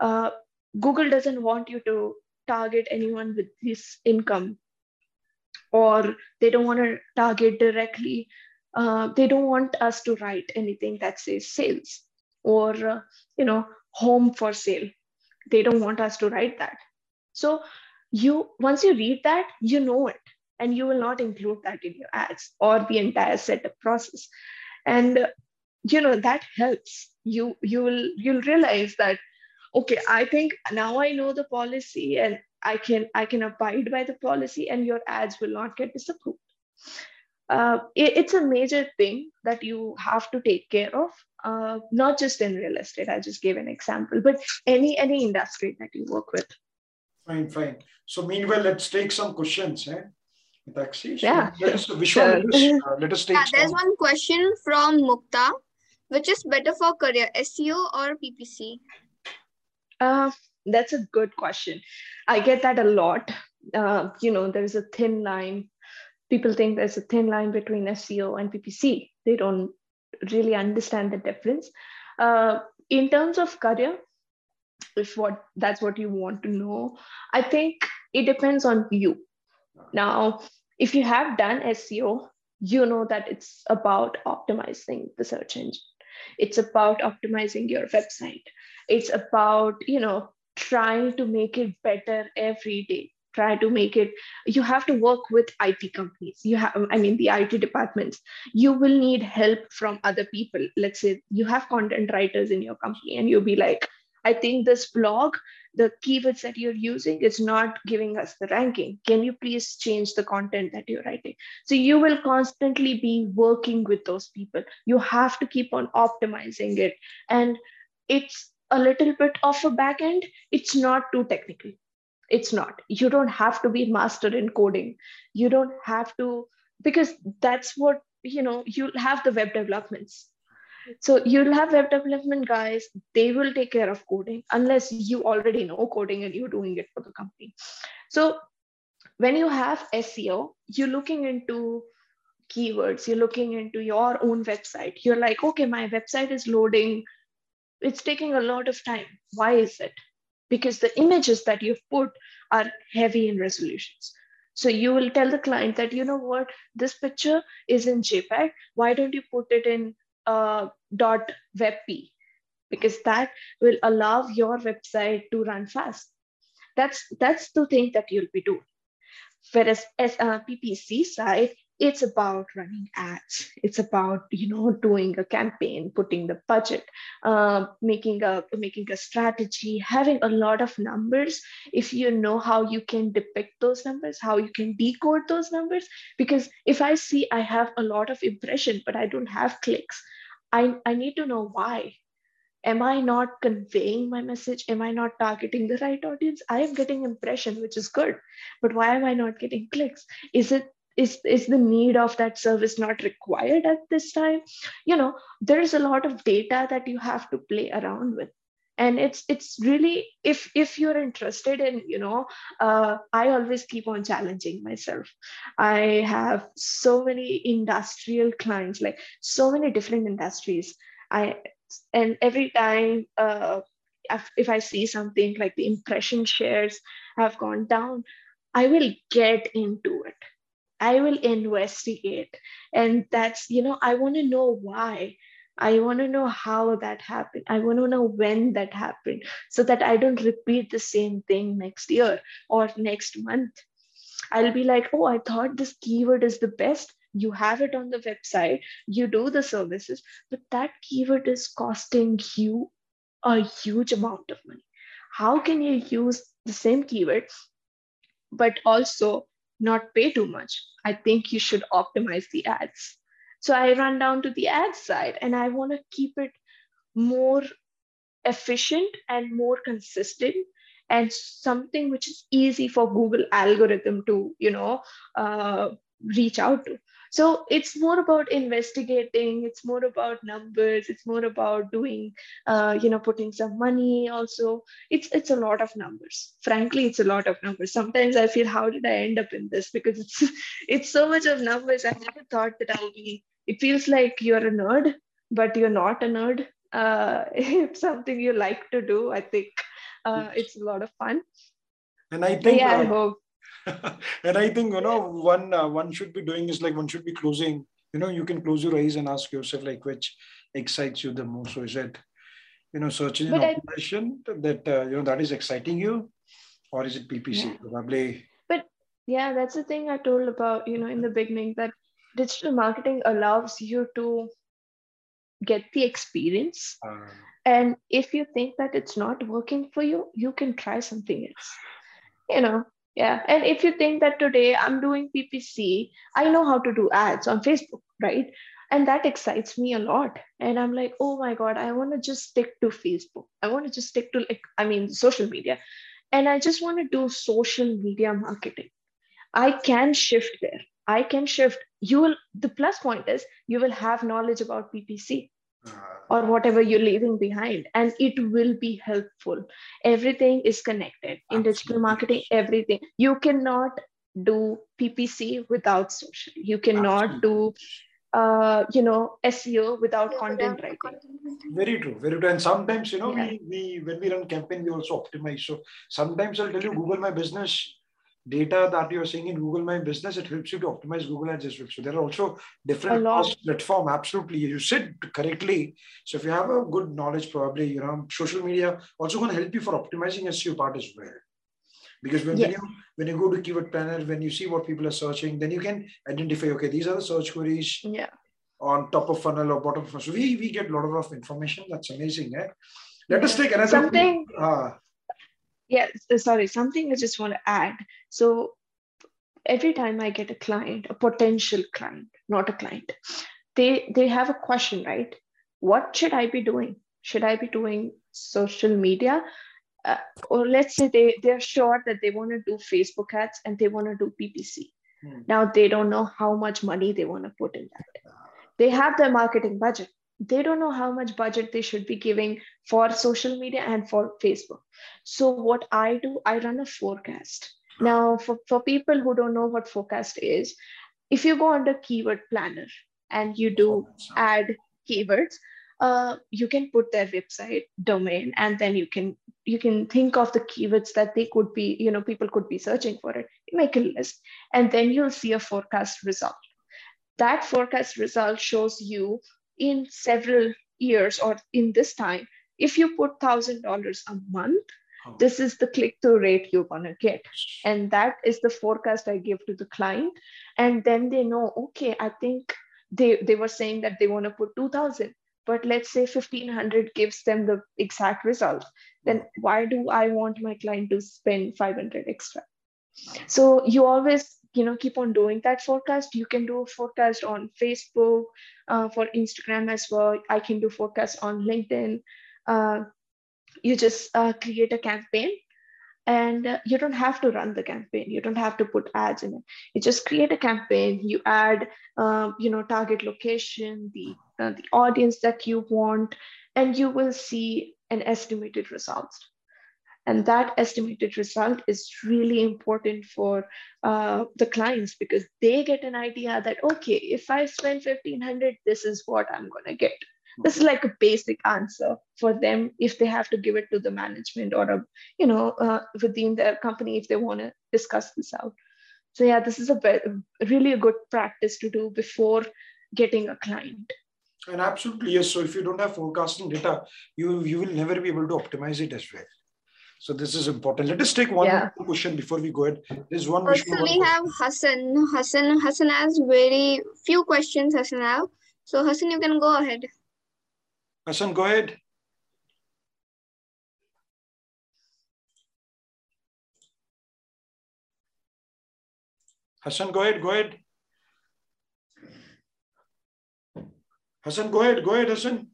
Speaker 3: uh, google doesn't want you to target anyone with this income or they don't want to target directly. Uh, they don't want us to write anything that says sales or uh, you know home for sale. They don't want us to write that. So you once you read that you know it and you will not include that in your ads or the entire setup process. And uh, you know that helps. You you will you'll realize that okay i think now i know the policy and i can i can abide by the policy and your ads will not get disapproved uh, it, it's a major thing that you have to take care of uh, not just in real estate i just gave an example but any any industry that you work with
Speaker 4: Fine, fine. So meanwhile, let's take some questions. Eh? Taxi. So
Speaker 3: Yeah,
Speaker 4: Let us, Vishwa,
Speaker 3: sure.
Speaker 4: let, us, uh, let us take
Speaker 5: Yeah, there's one question from Mukta. Which is better for career, SEO or PPC?
Speaker 3: Uh, that's a good question. I get that a lot. Uh, you know, there's a thin line. People think there's a thin line between SEO and PPC. They don't really understand the difference. Uh, in terms of career, if what that's what you want to know, I think it depends on you. Now, if you have done SEO, you know that it's about optimizing the search engine. It's about optimizing your website. It's about, you know, trying to make it better every day. Try to make it, you have to work with IT companies. You have, I mean, the IT departments. You will need help from other people. Let's say you have content writers in your company, and you'll be like, I think this blog, the keywords that you're using is not giving us the ranking. Can you please change the content that you're writing? So you will constantly be working with those people. You have to keep on optimizing it. And it's a little bit of a back end. It's not too technical. It's not. You don't have to be master in coding. You don't have to, because that's what, you know, you'll have the web developments. So you'll have web development guys they will take care of coding unless you already know coding and you're doing it for the company. So when you have seo you're looking into keywords you're looking into your own website. You're like okay my website is loading. It's taking a lot of time. Why is it because the images that you've put are heavy in resolutions. So you will tell the client that you know what? This picture is in jpeg. Why don't you put it in uh, webp because that will allow your website to run fast. That's that's the thing that you'll be doing. Whereas as a ppc side it's about running ads. It's about you know doing a campaign putting the budget uh, making a making a strategy having a lot of numbers. If you know how you can depict those numbers how you can decode those numbers. Because if i see i have a lot of impression but i don't have clicks i i need to know why. Am i not conveying my message? Am i not targeting the right audience? I am getting impression which is good. But why am i not getting clicks? Is it is is the need of that service not required at this time? You know there's a lot of data that you have to play around with. And it's it's really if if you're interested in you know uh, i always keep on challenging myself. I have so many industrial clients like so many different industries. I and every time uh, if i see something like the impression shares have gone down i will get into it i will investigate and that's you know i want to know why I want to know how that happened. I want to know when that happened so that I don't repeat the same thing next year or next month. I'll be like, oh, I thought this keyword is the best. You have it on the website, you do the services, but that keyword is costing you a huge amount of money. How can you use the same keyword, but also not pay too much? I think you should optimize the ads so I run down to the ad side and I want to keep it more efficient and more consistent and something which is easy for Google algorithm to, you know, uh, reach out to. So it's more about investigating. It's more about numbers. It's more about doing, uh, you know, putting some money. Also, it's it's a lot of numbers. Frankly, it's a lot of numbers. Sometimes I feel, how did I end up in this? Because it's it's so much of numbers. I never thought that I'll be it feels like you're a nerd, but you're not a nerd. Uh, it's something you like to do. I think uh, it's a lot of fun.
Speaker 4: And I think,
Speaker 3: yeah,
Speaker 4: uh,
Speaker 3: I hope.
Speaker 4: and I think you know one uh, one should be doing is like one should be closing. You know, you can close your eyes and ask yourself like which excites you the most. So is it you know search engine
Speaker 3: But I-
Speaker 4: that uh, you know that is exciting you, or is it PPC?
Speaker 3: Yeah.
Speaker 4: Probably.
Speaker 3: But yeah, that's the thing I told about, you know, in the beginning that digital marketing allows you to get the experience.
Speaker 4: Uh,
Speaker 3: And if you think that it's not working for you, you can try something else. You know, yeah. And if you think that today I'm doing PPC, I know how to do ads on Facebook, right? And that excites me a lot. And I'm like, oh my God, I want to just stick to Facebook. I want to just stick to, like, I mean, social media. And I just want to do social media marketing. I can shift there. I can shift. You will, the plus point is you will have knowledge about PPC or whatever you're leaving behind and it will be helpful. Everything is connected. In digital marketing everything. You cannot do ppc without social. You cannot do uh, you know seo without content writing.
Speaker 4: Very true, very true. And sometimes, you know,
Speaker 3: Yeah.
Speaker 4: we, we when we run campaign, we also optimize. So sometimes I'll tell you, Google My Business data that you're seeing in Google My Business, it helps you to optimize Google Ads as well. So there are also different
Speaker 3: A lot.
Speaker 4: cross platform. Absolutely, you said correctly. So if you have a good knowledge, probably you know, social media also going to help you for optimizing SEO part as well. Because when, when
Speaker 3: Yes.
Speaker 4: you when you go to keyword planner, when you see what people are searching, then you can identify okay, these are the search queries
Speaker 3: yeah
Speaker 4: on top of funnel or bottom of funnel. So we, we get a lot of information. That's amazing. Eh? Let us take another
Speaker 3: Something-
Speaker 4: Uh,
Speaker 3: yeah sorry something i just want to add. So every time i get a client a potential client not a client they they have a question right? What should i be doing? Should i be doing social media? Uh, or let's say they they're sure that they want to do facebook ads and they want to do ppc
Speaker 4: Hmm.
Speaker 3: now they don't know how much money they want to put in that. They have their marketing budget they don't know how much budget they should be giving for social media and for facebook so what I do, I run a forecast. Now, for, for people who don't know what forecast is, if you go under keyword planner and you do add keywords, uh, you can put their website domain and then you can you can think of the keywords that they could be, you know, people could be searching for it. You make a list and then you'll see a forecast result. That forecast result shows you in several years or in this time, if you put thousand dollars a month,
Speaker 4: Oh.
Speaker 3: this is the click-through rate you're gonna get. And that is the forecast I give to the client. And then they know, okay, I think they, they were saying that they want to put 2000, but let's say 1500 gives them the exact result. Then hmm. why do I want my client to spend 500 extra? So you always, you know, keep on doing that forecast. You can do a forecast on Facebook, uh, for Instagram as well. I can do forecast on LinkedIn. uh, you just uh, create a campaign and uh, you don't have to run the campaign you don't have to put ads in it you just create a campaign you add uh, you know target location the uh, the audience that you want and you will see an estimated result and that estimated result is really important for uh, the clients because they get an idea that okay if i spend 1500 this is what i'm going to get this is like a basic answer for them if they have to give it to the management or a you know uh, within their company if they want to discuss this out so yeah this is a be- really a good practice to do before getting a client
Speaker 4: And absolutely yes. So if you don't have forecasting data, you you will never be able to optimize it as well. So this is important. Let us take one
Speaker 3: Yeah.
Speaker 4: question before we go ahead. There's one.
Speaker 5: Also,
Speaker 4: Vishnu, one
Speaker 5: we
Speaker 4: question.
Speaker 5: have Hassan. Hassan Hassan has very few questions. Hassan have. So Hassan, you can go ahead.
Speaker 4: Hassan, go ahead. Hassan, go ahead. Go ahead. Hassan, go ahead. Go ahead, Hassan.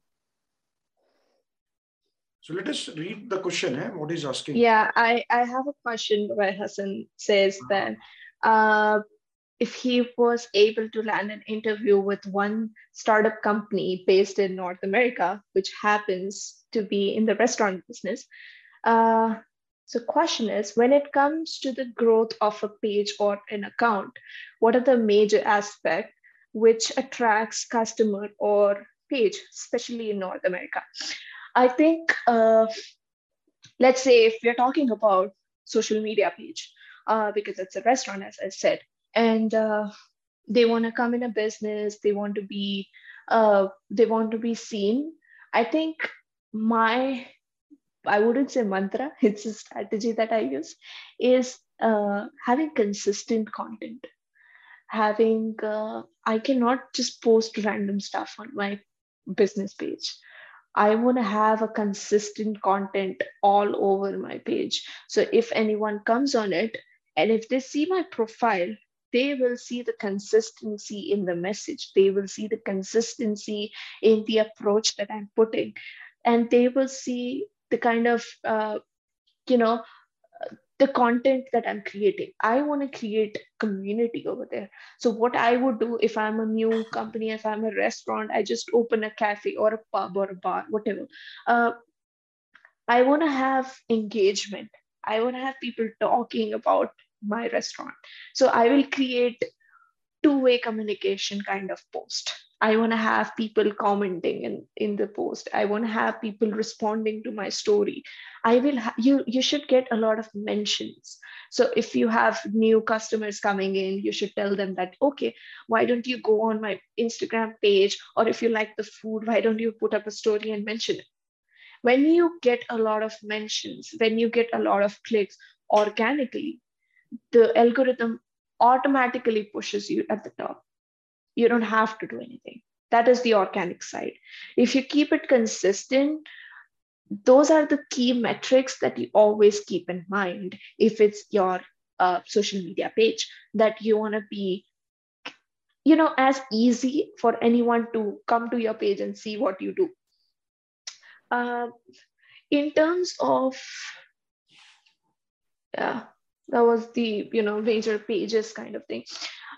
Speaker 4: So let us read the question. Eh? What he's asking.
Speaker 3: Yeah, I, I have a question where Hassan says that uh, if he was able to land an interview with one startup company based in North America, which happens to be in the restaurant business. Uh, so question is, when it comes to the growth of a page or an account, what are the major aspects which attracts customer or page, especially in North America? I think uh, let's say if we're talking about social media page uh, because it's a restaurant as i said and uh, they want to come in a business they want to be uh, they want to be seen i think my i wouldn't say mantra it's a strategy that i use is uh, having consistent content. Having uh, i cannot just post random stuff on my business page I want to have a consistent content all over my page. So if anyone comes on it and if they see my profile, they will see the consistency in the message. They will see the consistency in the approach that I'm putting. And they will see the kind of, uh, you know, the content that I'm creating. I want to create community over there. So what I would do if I'm a new company, if I'm a restaurant, I just open a cafe or a pub or a bar, whatever. Uh, I want to have engagement. I want to have people talking about my restaurant. So I will create two-way communication kind of post. I want to have people commenting in, in the post. I want to have people responding to my story. I will ha- you you should get a lot of mentions. So if you have new customers coming in, you should tell them that okay, why don't you go on my Instagram page or if you like the food, why don't you put up a story and mention it? When you get a lot of mentions, when you get a lot of clicks organically, the algorithm automatically pushes you at the top. You don't have to do anything. That is the organic side. If you keep it consistent, those are the key metrics that you always keep in mind if it's your uh, social media page that you want to be you know as easy for anyone to come to your page and see what you do. Uh, in terms of yeah that was the you know major pages kind of thing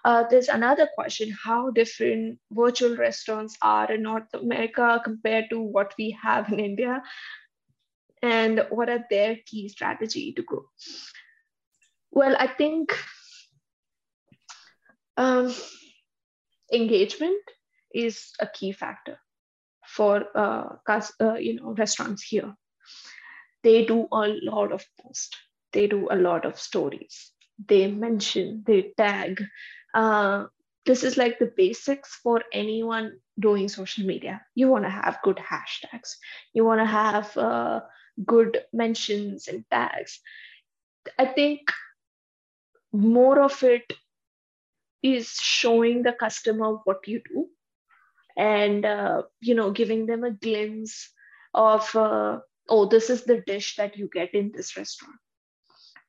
Speaker 3: uh, there's another question how different virtual restaurants are in north america compared to what we have in india? And what are their key strategy to grow? Well i think um, engagement is a key factor for uh, uh, you know restaurants here. They do a lot of posts. They do a lot of stories. They mention they tag uh, this is like the basics for anyone doing social media. You want to have good hashtags. You want to have uh, good mentions and tags. I think more of it is showing the customer what you do and uh, you know giving them a glimpse of uh, oh this is the dish that you get in this restaurant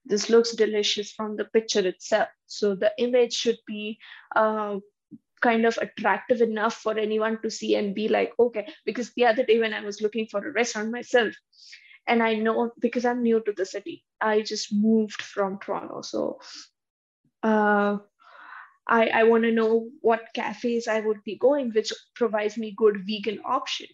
Speaker 3: this looks delicious from the picture itself so the image should be uh, kind of attractive enough for anyone to see and be like, okay, because the other day when I was looking for a restaurant myself, and I know because I'm new to the city, I just moved from Toronto. So uh, I, I want to know what cafes I would be going, which provides me good vegan option,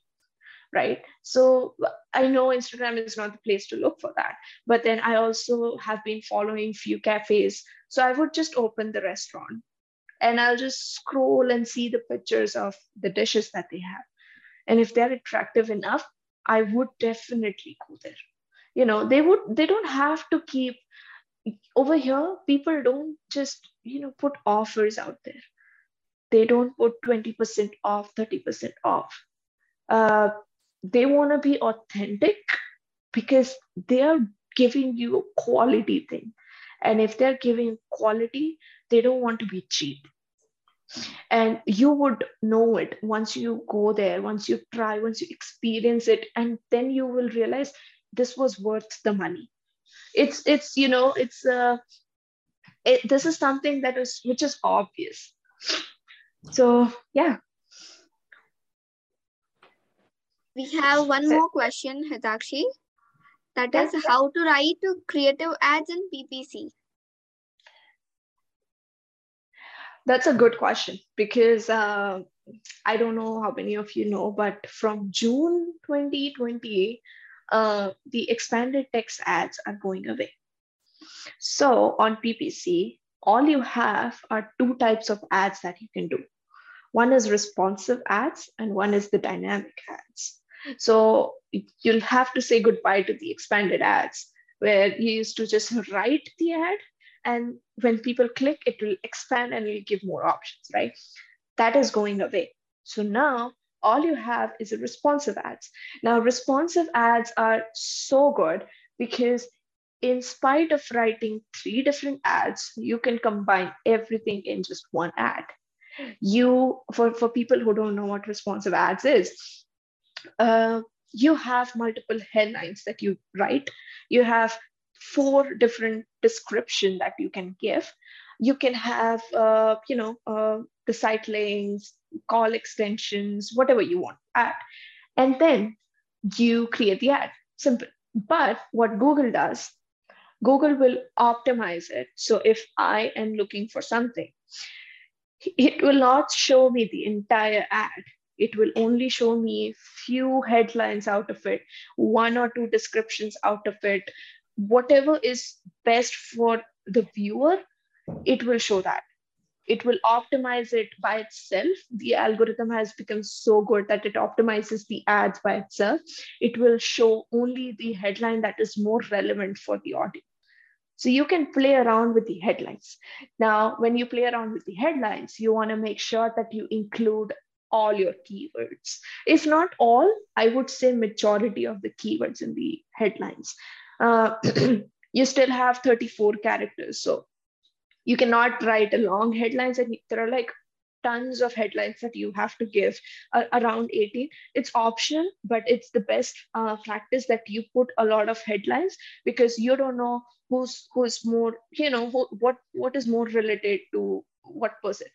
Speaker 3: right? So I know Instagram is not the place to look for that, but then I also have been following few cafes. So I would just open the restaurant and I'll just scroll and see the pictures of the dishes that they have. And if they're attractive enough, I would definitely go there. You know, they would they don't have to keep over here, people don't just, you know, put offers out there. They don't put 20% off, 30% off. Uh, they want to be authentic because they are giving you a quality thing. And if they're giving quality, they don't want to be cheap. And you would know it once you go there, once you try, once you experience it, and then you will realize this was worth the money. It's it's you know it's uh, it, this is something that is which is obvious. So yeah,
Speaker 5: We have one more question, Hitakshi. That is how to write creative ads in PPC.
Speaker 3: That's a good question because uh, I don't know how many of you know, but from June 2020, uh, the expanded text ads are going away. So on PPC, all you have are two types of ads that you can do. One is responsive ads and one is the dynamic ads. So you'll have to say goodbye to the expanded ads where you used to just write the ad and when people click, it will expand and will give more options, right? That is going away. So now all you have is a responsive ads. Now, responsive ads are so good because in spite of writing three different ads, you can combine everything in just one ad. You, for, for people who don't know what responsive ads is, uh, you have multiple headlines that you write. You have four different description that you can give. You can have, uh, you know, uh, the site links, call extensions, whatever you want add. And then you create the ad. Simple. But what Google does, Google will optimize it. So if I am looking for something, it will not show me the entire ad. It will only show me few headlines out of it, one or two descriptions out of it. Whatever is best for the viewer, it will show that it will optimize it by itself. The algorithm has become so good that it optimizes the ads by itself. It will show only the headline that is more relevant for the audience. So you can play around with the headlines. Now, when you play around with the headlines, you want to make sure that you include all your keywords. If not all, I would say majority of the keywords in the headlines. Uh, you still have 34 characters. So you cannot write a long headlines and there are like tons of headlines that you have to give uh, around 18 it's optional but it's the best uh, practice that you put a lot of headlines because you don't know who's who's more you know who, what what is more related to what person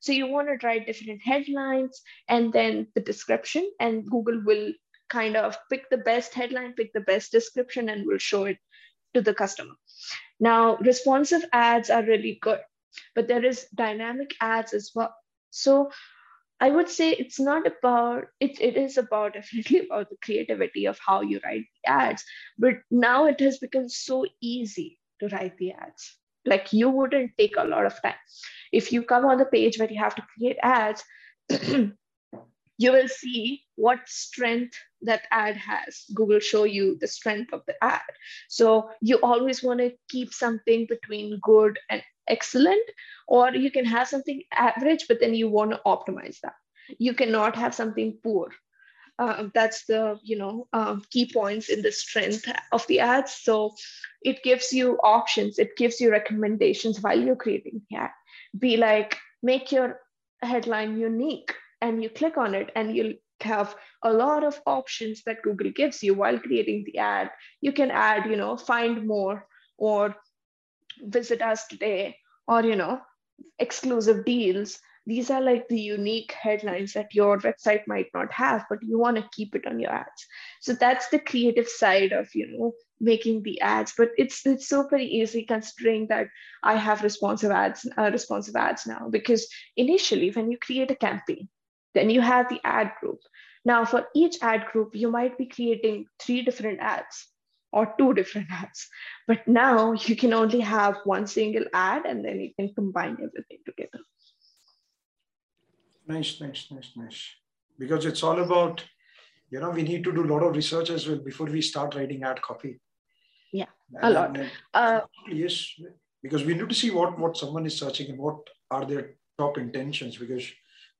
Speaker 3: so you want to write different headlines and then the description and google will kind of pick the best headline pick the best description and will show it to the customer now, responsive ads are really good, but there is dynamic ads as well. So I would say it's not about it, it is about definitely about the creativity of how you write the ads. But now it has become so easy to write the ads. Like you wouldn't take a lot of time. If you come on the page where you have to create ads, you will see what strength that ad has. Google show you the strength of the ad. So you always want to keep something between good and excellent, or you can have something average, but then you want to optimize that. You cannot have something poor. Uh, that's the you know um, key points in the strength of the ads. So it gives you options. It gives you recommendations while you're creating the ad. Be like make your headline unique and you click on it and you'll have a lot of options that Google gives you while creating the ad. You can add, you know, find more or visit us today or, you know, exclusive deals. These are like the unique headlines that your website might not have but you want to keep it on your ads. So that's the creative side of you know making the ads but it's it's so very easy considering that i have responsive ads uh, responsive ads now because initially when you create a campaign then you have the ad group. Now for each ad group you might be creating three different ads or two different ads but now you can only have one single ad and then you can combine everything together
Speaker 4: Nice, nice, nice, nice. Because it's all about, you know, we need to do a lot of research as well before we start writing ad copy.
Speaker 3: Yeah,
Speaker 4: And
Speaker 3: a lot. uh,
Speaker 4: yes, because we need to see what what someone is searching and what are their top intentions. Because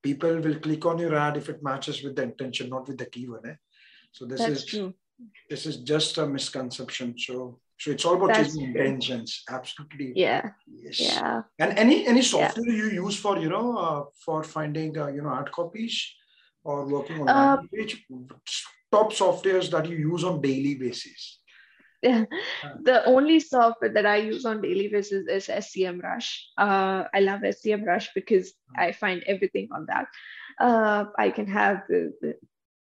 Speaker 4: people will click on your ad if it matches with the intention, not with the keyword. Eh? So this is
Speaker 3: true
Speaker 4: this is just a misconception. So so it's all about
Speaker 3: That's
Speaker 4: chasing
Speaker 3: true.
Speaker 4: intentions. Absolutely.
Speaker 3: yeah
Speaker 4: Yes.
Speaker 3: yeah
Speaker 4: And any any software you use for you know uh, for finding uh, you know ad copies or working on
Speaker 3: Uh,
Speaker 4: landing page, top softwares that you use on daily basis. Yeah.
Speaker 3: The only software that I use on daily basis is SEMrush. Uh, I love SEMrush because I find everything on that. Uh, I can have the, the,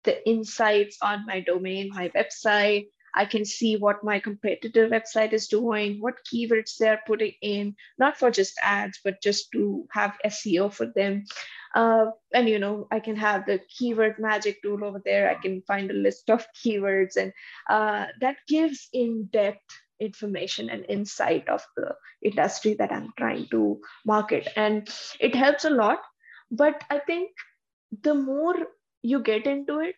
Speaker 3: the insights on my domain, my website. I can see what my competitor website is doing, what keywords they're putting in, not for just ads, but just to have SEO for them. Uh, and you know, I can have the keyword magic tool over there. I can find a list of keywords, and uh, that gives in-depth information and insight of the industry that I'm trying to market, and it helps a lot. But I think the more you get into it,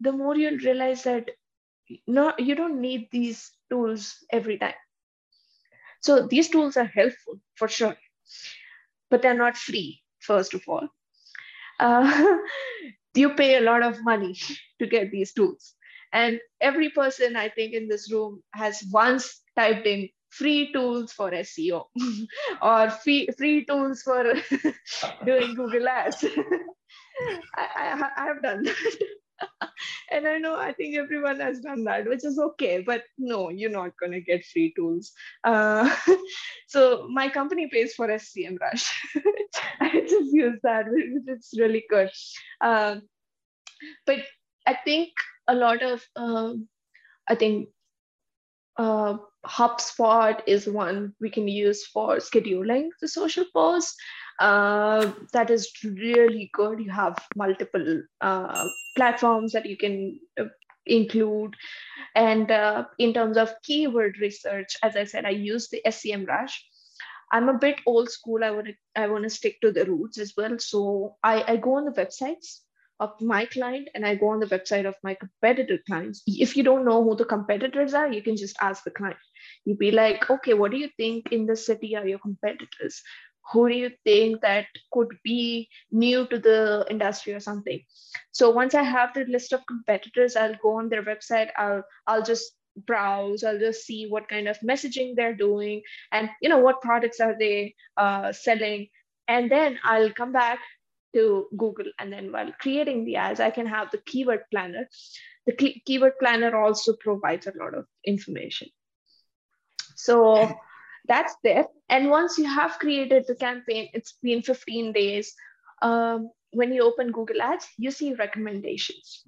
Speaker 3: the more you'll realize that no, you don't need these tools every time. So these tools are helpful for sure, but they're not free, first of all. Uh, you pay a lot of money to get these tools. And every person, I think, in this room has once typed in free tools for SEO or free, free tools for doing Google Ads. I, I, I have done that. and I know I think everyone has done that, which is okay. But no, you're not going to get free tools. Uh, so my company pays for SEMrush. I just use that, is really good. Um, but I think a lot of, um, I think uh, HubSpot is one we can use for scheduling the social posts. Uh, that is really good. You have multiple uh, platforms that you can uh, include. And uh, in terms of keyword research, as I said, I use the SEMrush. I'm a bit old school. I want to I want to stick to the roots as well. So I, I go on the websites of my client and I go on the website of my competitor clients. If you don't know who the competitors are, you can just ask the client. You'd be like, okay, what do you think in the city are your competitors? Who do you think that could be new to the industry or something? So once I have the list of competitors, I'll go on their website. I'll I'll just browse. I'll just see what kind of messaging they're doing, and you know what products are they uh, selling, and then I'll come back to Google. And then while creating the ads, I can have the keyword planner. The key- keyword planner also provides a lot of information. So that's there. And once you have created the campaign, it's been 15 days. Um, when you open Google Ads, you see recommendations.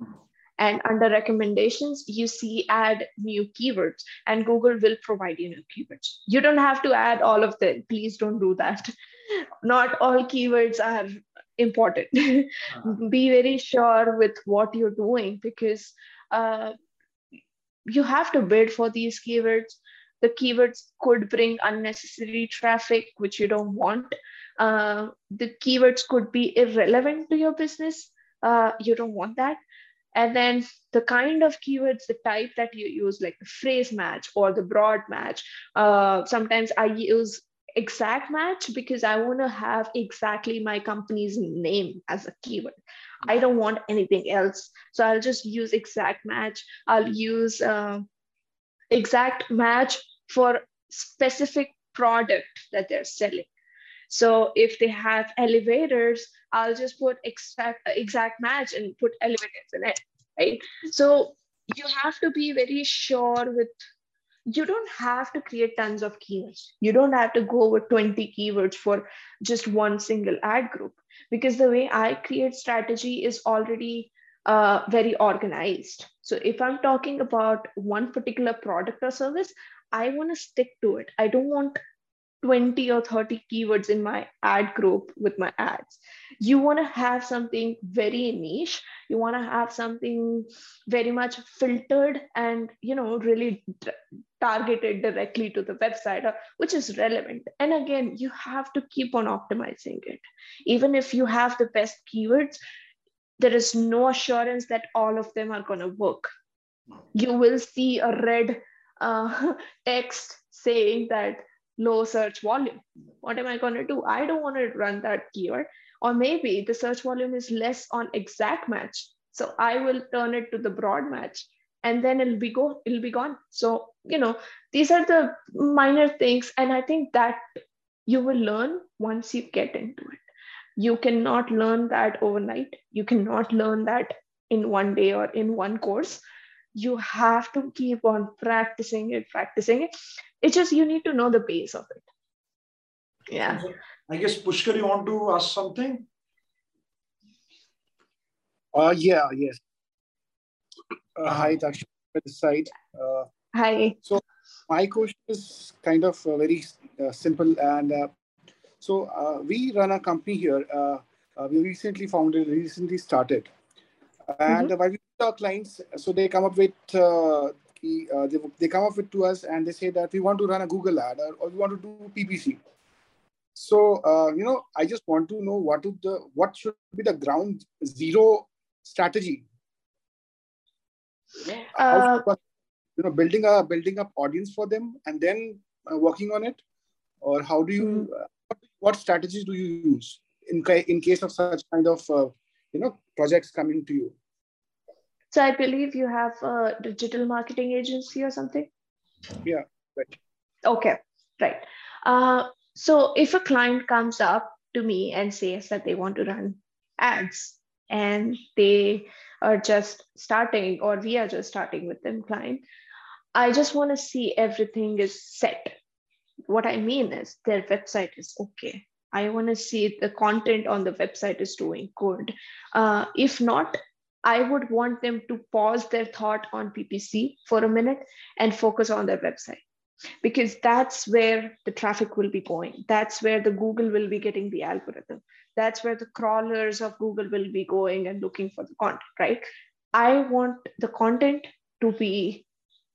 Speaker 3: And under recommendations, you see add new keywords, and Google will provide you new keywords. You don't have to add all of them. Please don't do that. Not all keywords are important. Be very sure with what you're doing because uh, you have to bid for these keywords. The keywords could bring unnecessary traffic, which you don't want. Uh, the keywords could be irrelevant to your business. Uh, you don't want that. And then the kind of keywords, the type that you use, like the phrase match or the broad match. Uh, sometimes I use exact match because I want to have exactly my company's name as a keyword. I don't want anything else. So I'll just use exact match. I'll use uh, exact match for specific product that they're selling. So if they have elevators, I'll just put exact exact match and put elevators in it, right? So you have to be very sure with you don't have to create tons of keywords. You don't have to go with 20 keywords for just one single ad group because the way I create strategy is already uh, very organized. So if I'm talking about one particular product or service, I want to stick to it. I don't want 20 or 30 keywords in my ad group with my ads. You want to have something very niche. You want to have something very much filtered and, you know, really targeted directly to the website, uh, which is relevant. And again, you have to keep on optimizing it. Even if you have the best keywords, there is no assurance that all of them are going to work. You will see a red uh, text saying that low search volume. What am I going to do? I don't want to run that keyword. Or maybe the search volume is less on exact match. So I will turn it to the broad match and then it'll be go it'll be gone. So, you know, these are the minor things. And I think that you will learn once you get into it. You cannot learn that overnight. You cannot learn that in one day or in one course you have to keep on practicing it practicing it it's just you need to know the base of it yeah
Speaker 4: I guess Pushkar, you want to ask something?
Speaker 6: Uh, yeah, yes. Uh, hi, Daksh, this side. Uh,
Speaker 3: hi
Speaker 6: so my question is kind of uh, very uh, simple, and uh, so uh, we run a company here. Uh, uh, we recently founded, recently started, and
Speaker 3: Mhm.
Speaker 6: while we meet our clients, so they come up with uh, uh, they, they come up with to us and they say that we want to run a Google ad or, or we want to do PPC. So uh, you know, I just want to know what is the what should be the ground zero strategy. You know,
Speaker 3: Uh,
Speaker 6: you know, building a building up audience for them and then uh, working on it, or how do you uh, what, what strategies do you use in ca- in case of such kind of uh, you know projects coming to you?
Speaker 3: So i believe you have a digital marketing agency or something?
Speaker 6: Yeah, right.
Speaker 3: okay right. Uh, so if a client comes up to me and says that they want to run ads and they are just starting or we are just starting with them client i just want to see everything is set. What i mean is their website is okay. I want to see the content on the website is doing good. Uh, if not i would want them to pause their thought on ppc for a minute and focus on their website because that's where the traffic will be going. That's where the Google will be getting the algorithm. That's where the crawlers of Google will be going and looking for the content, right? I want the content to be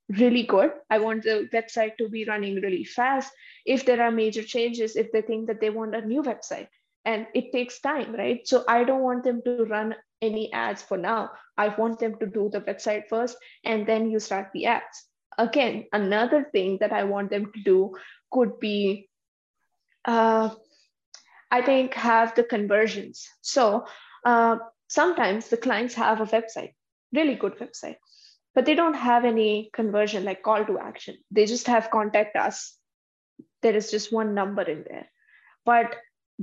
Speaker 3: really good. I want the website to be running really fast. If there are major changes, if they think that they want a new website, and it takes time, right? So I don't want them to run any ads for now. I want them to do the website first, and then you start the ads again, another thing that I want them to do could be, uh, I think, have the conversions. So uh, sometimes the clients have a website, really good website, but they don't have any conversion like call to action. They just have contact us. There is just one number in there. But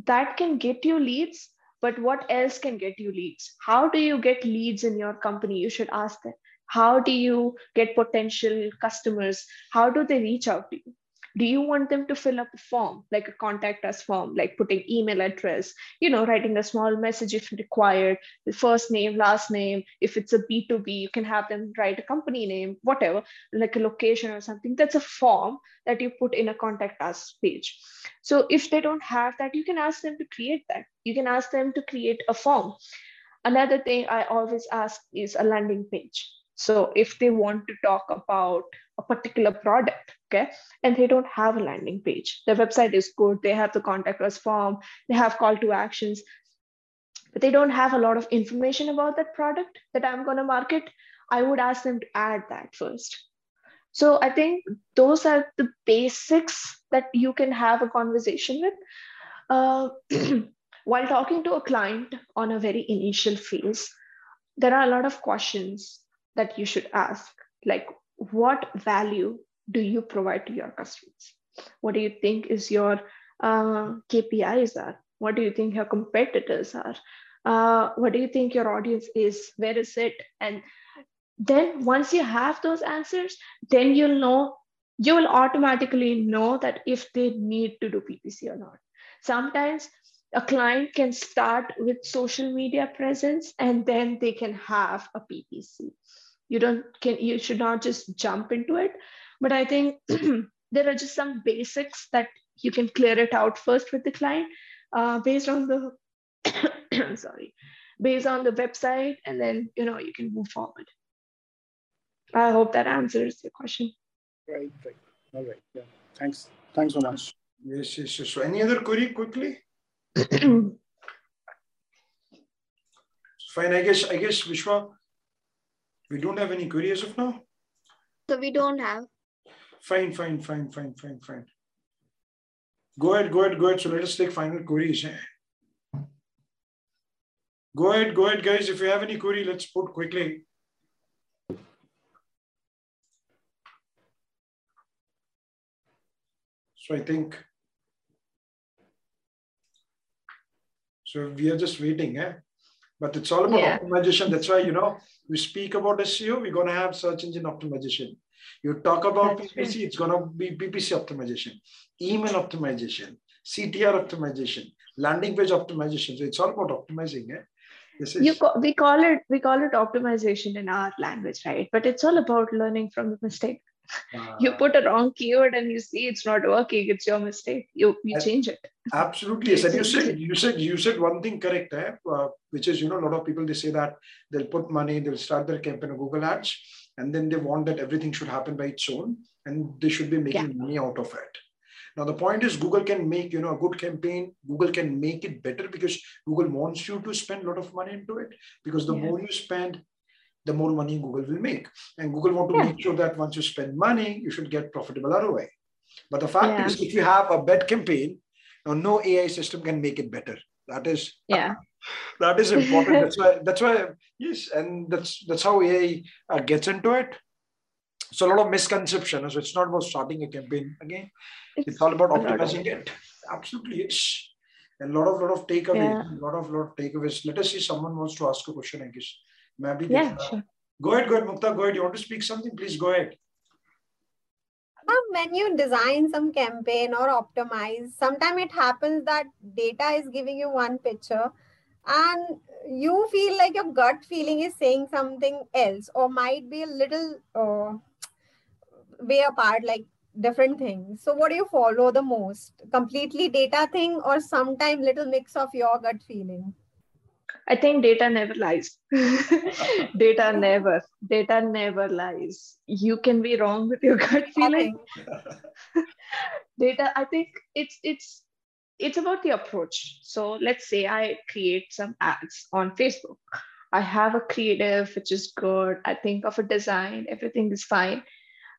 Speaker 3: that can get you leads. But what else can get you leads? How do you get leads in your company? You should ask them how do you get potential customers how do they reach out to you do you want them to fill up a form like a contact us form like putting email address you know writing a small message if required the first name last name if it's a b2b you can have them write a company name whatever like a location or something. That's a form that you put in a contact us page. So if they don't have that you can ask them to create that. You can ask them to create a form. Another thing i always ask is a landing page. So if they want to talk about a particular product, okay, and they don't have a landing page, their website is good, they have the contact us form, they have call to actions, but they don't have a lot of information about that product that I'm going to market, I would ask them to add that first. So I think those are the basics that you can have a conversation with. Uh, while talking to a client on a very initial phase, there are a lot of questions that you should ask. Like what value do you provide to your customers what do you think is your uh, kpis are what do you think your competitors are uh, what do you think your audience is where is it and then once you have those answers then you'll know you will automatically know that if they need to do PPC or not. Sometimes a client can start with social media presence and then they can have a PPC. You don't can you should not just jump into it. But I think there are just some basics that you can clear it out first with the client uh, based on the sorry based on the website and then you know you can move forward i hope that answers your question
Speaker 6: Right, right. All right. Yeah. Thanks. Thanks so much.
Speaker 4: Yes, yes, yes. So any other query quickly? Fine. I guess I guess Vishwa, we don't have any queries as of now.
Speaker 5: So we don't have.
Speaker 4: Fine, fine, fine, fine, fine, fine. Go ahead, go ahead, go ahead. So let us take final queries. eh? Go ahead, go ahead, guys. If you have any query, let's put quickly. So I think. So we are just waiting, eh? But it's all about
Speaker 3: Yeah.
Speaker 4: optimization. That's why, you know, we speak about SEO, we're going to have search engine optimization. You talk about
Speaker 3: That's
Speaker 4: PPC, it's going to be PPC optimization, email optimization, CTR optimization, landing page optimization. So it's all about optimizing. Eh? This is
Speaker 3: you we call it we call it optimization in our language right but it's all about learning from the mistake you
Speaker 4: uh,
Speaker 3: put a wrong keyword and you see it's not working it's your mistake you you change it
Speaker 4: Absolutely, yes. And you said you said you said one thing correct, eh? uh, which is you know a lot of people they say that they'll put money, they'll start their campaign on Google Ads, and then they want that everything should happen by its own, and they should be making money out of it. Now the point is Google can make you know a good campaign. Google can make it better because Google wants you to spend a lot of money into it. Because the
Speaker 3: Yeah.
Speaker 4: more you spend, the more money Google will make, and Google want to
Speaker 3: Yeah.
Speaker 4: make sure that once you spend money, you should get profitable ROI. But the fact
Speaker 3: Yeah.
Speaker 4: is, if you have a bad campaign, now no AI system can make it better. That is
Speaker 3: yeah
Speaker 4: that is important. that's why that's why yes, and that's that's how AI uh, gets into it. So a lot of misconception. So it's not about starting a campaign again. It's all about
Speaker 3: a lot of-
Speaker 4: optimizing it. Absolutely, yes. And a lot of lot of takeaways.
Speaker 3: Yeah.
Speaker 4: A lot of lot of takeaways. Let us see. Someone wants to ask a question. I guess. Maybe.
Speaker 3: yeah sure
Speaker 4: Go ahead. Go ahead, Mukta. Go ahead. You want to speak something? Please go ahead.
Speaker 7: Uh, when you design some campaign or optimize, sometimes it happens that data is giving you one picture and you feel like your gut feeling is saying something else or might be a little uh, way apart, like different things. So what do you follow the most? Completely data thing or sometime little mix of your gut feeling?
Speaker 3: I think data never lies. data never, data never lies. You can be wrong with your gut feeling. data, I think it's it's it's about the approach. So let's say I create some ads on Facebook. I have a creative which is good. I think of a design, everything is fine.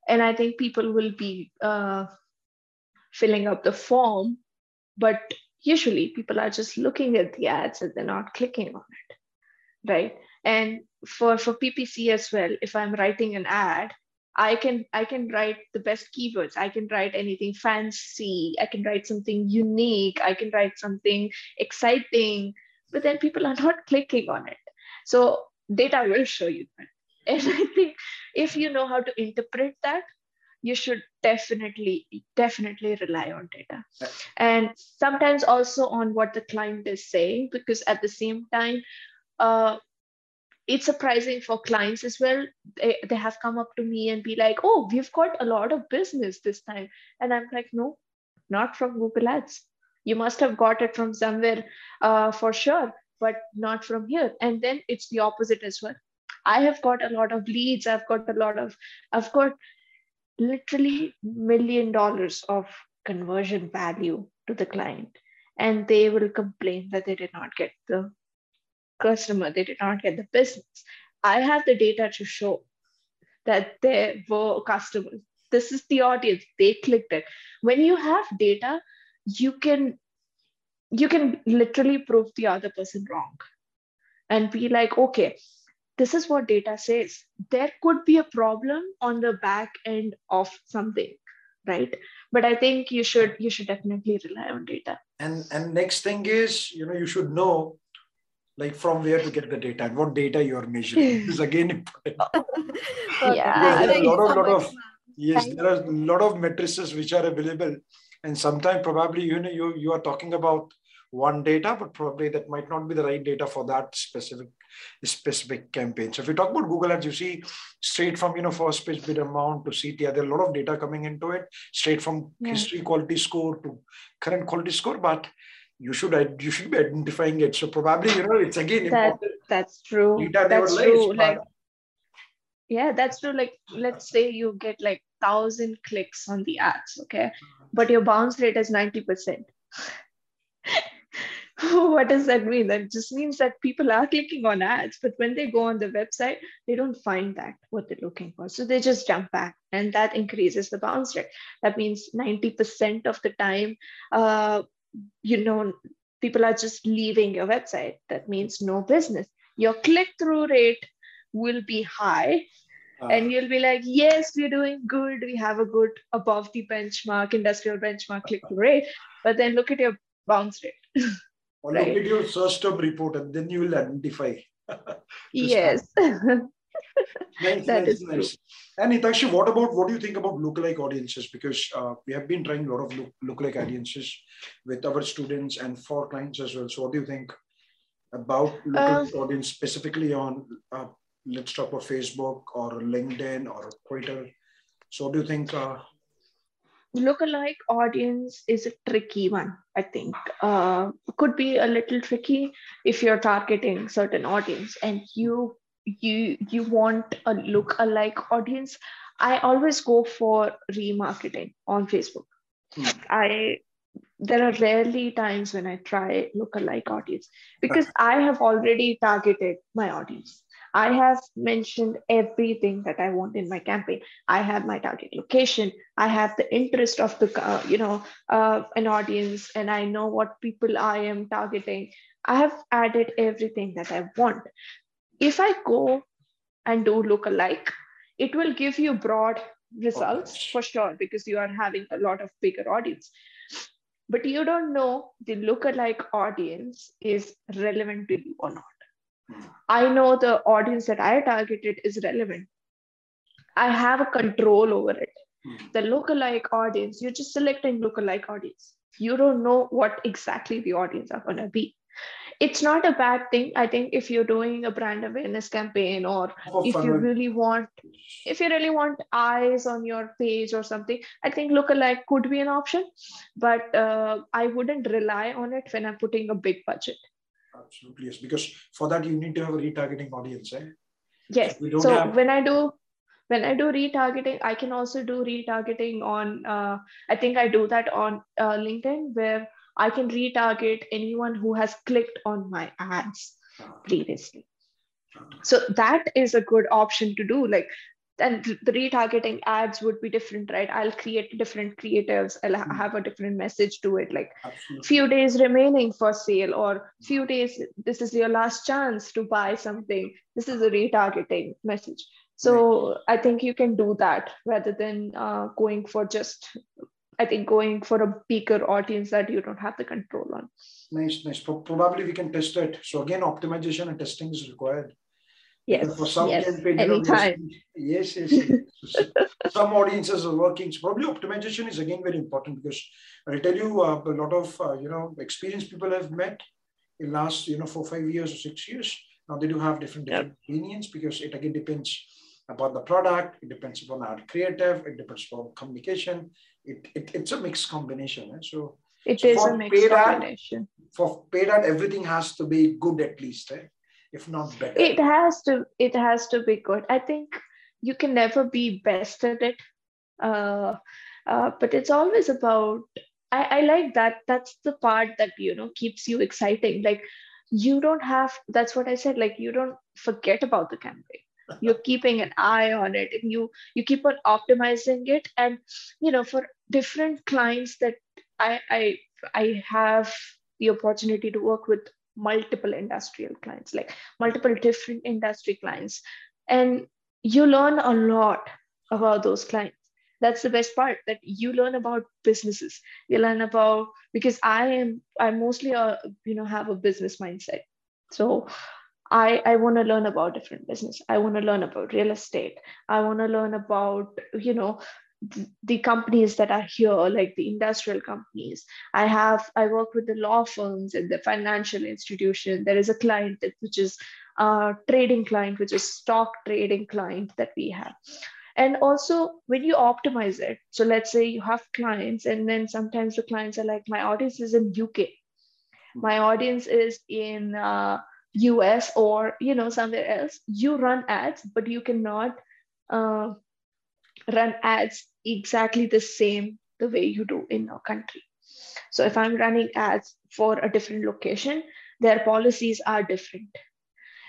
Speaker 3: And I think people will be uh, filling up the form, but usually people are just looking at the ads and they're not clicking on it right and for for ppc as well if i'm writing an ad i can i can write the best keywords. I can write anything fancy. I can write something unique. I can write something exciting. But then people are not clicking on it. So data will show you that. And i think if you know how to interpret that you should definitely definitely rely on data. And sometimes also on what the client is saying because at the same time uh, it's surprising for clients as well. They, they have come up to me and be like oh we've got a lot of business this time. And i'm like no not from google ads. You must have got it from somewhere uh, for sure but not from here. And then it's the opposite as well. I have got a lot of leads. I've got a lot of i've got literally million dollars of conversion value to the client. And they will complain that they did not get the customer they did not get the business. I have the data to show that there were customers. This is the audience. They clicked it. When you have data you can you can literally prove the other person wrong and be like okay this is what data says. There could be a problem on the back end of something right? But i think you should you should definitely rely on data.
Speaker 4: And and next thing is, you know, you should know like from where to get the data and what data you are measuring. is again important.
Speaker 3: Yeah,
Speaker 7: thank-
Speaker 3: I
Speaker 7: thank
Speaker 4: Lot of- lot of- Yes,
Speaker 7: Thank
Speaker 4: there are a lot of matrices which are available, and sometimes probably you know you you are talking about one data, but probably that might not be the right data for that specific specific campaign. So if you talk about Google Ads, you see straight from you know first page bid amount to CTR, there are a lot of data coming into it, straight from
Speaker 3: Yeah.
Speaker 4: history quality score to current quality score, but you should you should be identifying it. So probably you know it's again
Speaker 3: That
Speaker 4: important.
Speaker 3: that's true. That's
Speaker 4: lies,
Speaker 3: true. Like yeah, that's true. Like let's say you get like thousand clicks on the ads, okay, but your bounce rate is ninety percent. what does that mean? That just means that people are clicking on ads, but when they go on the website, they don't find that what they're looking for. So they just jump back, and that increases the bounce rate. That means 90% of the time, uh, you know, people are just leaving your website. That means no business. Your click through rate will be high,
Speaker 4: Uh,
Speaker 3: and you'll be like, yes, we're doing good. We have a good above the benchmark, industrial benchmark click through rate. But then look at your bounce rate.
Speaker 4: or look
Speaker 3: right.
Speaker 4: at your search term report, and then you will identify.
Speaker 3: Yes.
Speaker 4: Nice,
Speaker 3: That
Speaker 4: nice,
Speaker 3: is true.
Speaker 4: And Hitakshi, what about what do you think about lookalike audiences? Because uh, we have been trying a lot of look, lookalike audiences with our students and for clients as well. So, what do you think about lookalike audience specifically on? Uh, let's talk about Facebook or LinkedIn or Twitter. So, what do you think? Uh,
Speaker 3: lookalike audience is a tricky one i think uh, could be a little tricky if you're targeting certain audience and you you you want a lookalike audience i always go for remarketing on facebook
Speaker 4: Hmm.
Speaker 3: i there are rarely times when i try lookalike audience because i have already targeted my audience i have mentioned everything that i want in my campaign i have my target location I have the interest of the, uh, you know, uh, an audience and I know what people I am targeting. I have added everything that I want. If I go and do lookalike, it will give you broad results for sure because you are having a lot of bigger audience. But you don't know the lookalike audience is relevant to you or not. I know the audience that I targeted is relevant. I have a control over it hmm. the lookalike audience, you're just selecting lookalike audience. You don't know what exactly the audience are going to be. It's not a bad thing. I think if you're doing a brand awareness campaign or
Speaker 4: for
Speaker 3: if you really want if you really want eyes on your page or something, I think lookalike could be an option, but uh, I wouldn't rely on it when I'm putting a big budget.
Speaker 4: Absolutely, yes. Because for that, you need to have a retargeting audience. Eh?
Speaker 3: Yes.
Speaker 4: don't
Speaker 3: So
Speaker 4: have-
Speaker 3: when I do when I do retargeting, I can also do retargeting on. Uh, I think I do that on uh, LinkedIn where I can retarget anyone who has clicked on my ads previously. So that is a good option to do. Like, and the retargeting ads would be different, right? I'll create different creatives. I'll ha- have a different message to it, like
Speaker 4: Absolutely.
Speaker 3: few days remaining for sale or few days this is your last chance to buy something this is a retargeting message so i think you can do that rather than uh, going for just i think going for a bigger audience that you don't have the control on
Speaker 4: Nice, nice. Probably we can test it. So again, optimization and testing is required.
Speaker 3: yes
Speaker 4: Because for some
Speaker 3: yes
Speaker 4: campaign, you know, we are
Speaker 3: anytime
Speaker 4: yes, yes, yes. some audiences are working. So probably optimization is again very important because I'll tell you uh, a lot of uh, you know experienced people I've met in last you know four five years or six years. Now they do have different different opinions because it again depends upon the product. It depends upon our creative. It depends upon communication. It, it it's a mixed combination. eh? So
Speaker 3: it
Speaker 4: So
Speaker 3: is a mixed
Speaker 4: paid ad-
Speaker 3: combination
Speaker 4: for paid ad, everything has to be good at least, eh? if not better.
Speaker 3: it has to it has to be good i think you can never be best at it uh, uh, but it's always about I, I like that that's the part that you know keeps you exciting like you don't have that's what i said like you don't forget about the campaign you're keeping an eye on it and you you keep on optimizing it. And you know for different clients that i i i have the opportunity to work with multiple industrial clients like multiple different industry clients. And you learn a lot about those clients. That's the best part that you learn about businesses. You learn about because i am i mostly a you know have a business mindset. So i i want to learn about different business i want to learn about real estate i want to learn about you know th- the companies that are here, like the industrial companies. I have I work with the law firms and the financial institution. There is a client that, which is a trading client, which is stock trading client that we have. And also when you optimize it, so let's say you have clients, and then sometimes the clients are like, my audience is in UK, my audience is in uh, US or you know somewhere else. You run ads, but you cannot uh, run ads exactly the same the way you do in our country. So if I'm running ads for a different location, their policies are different.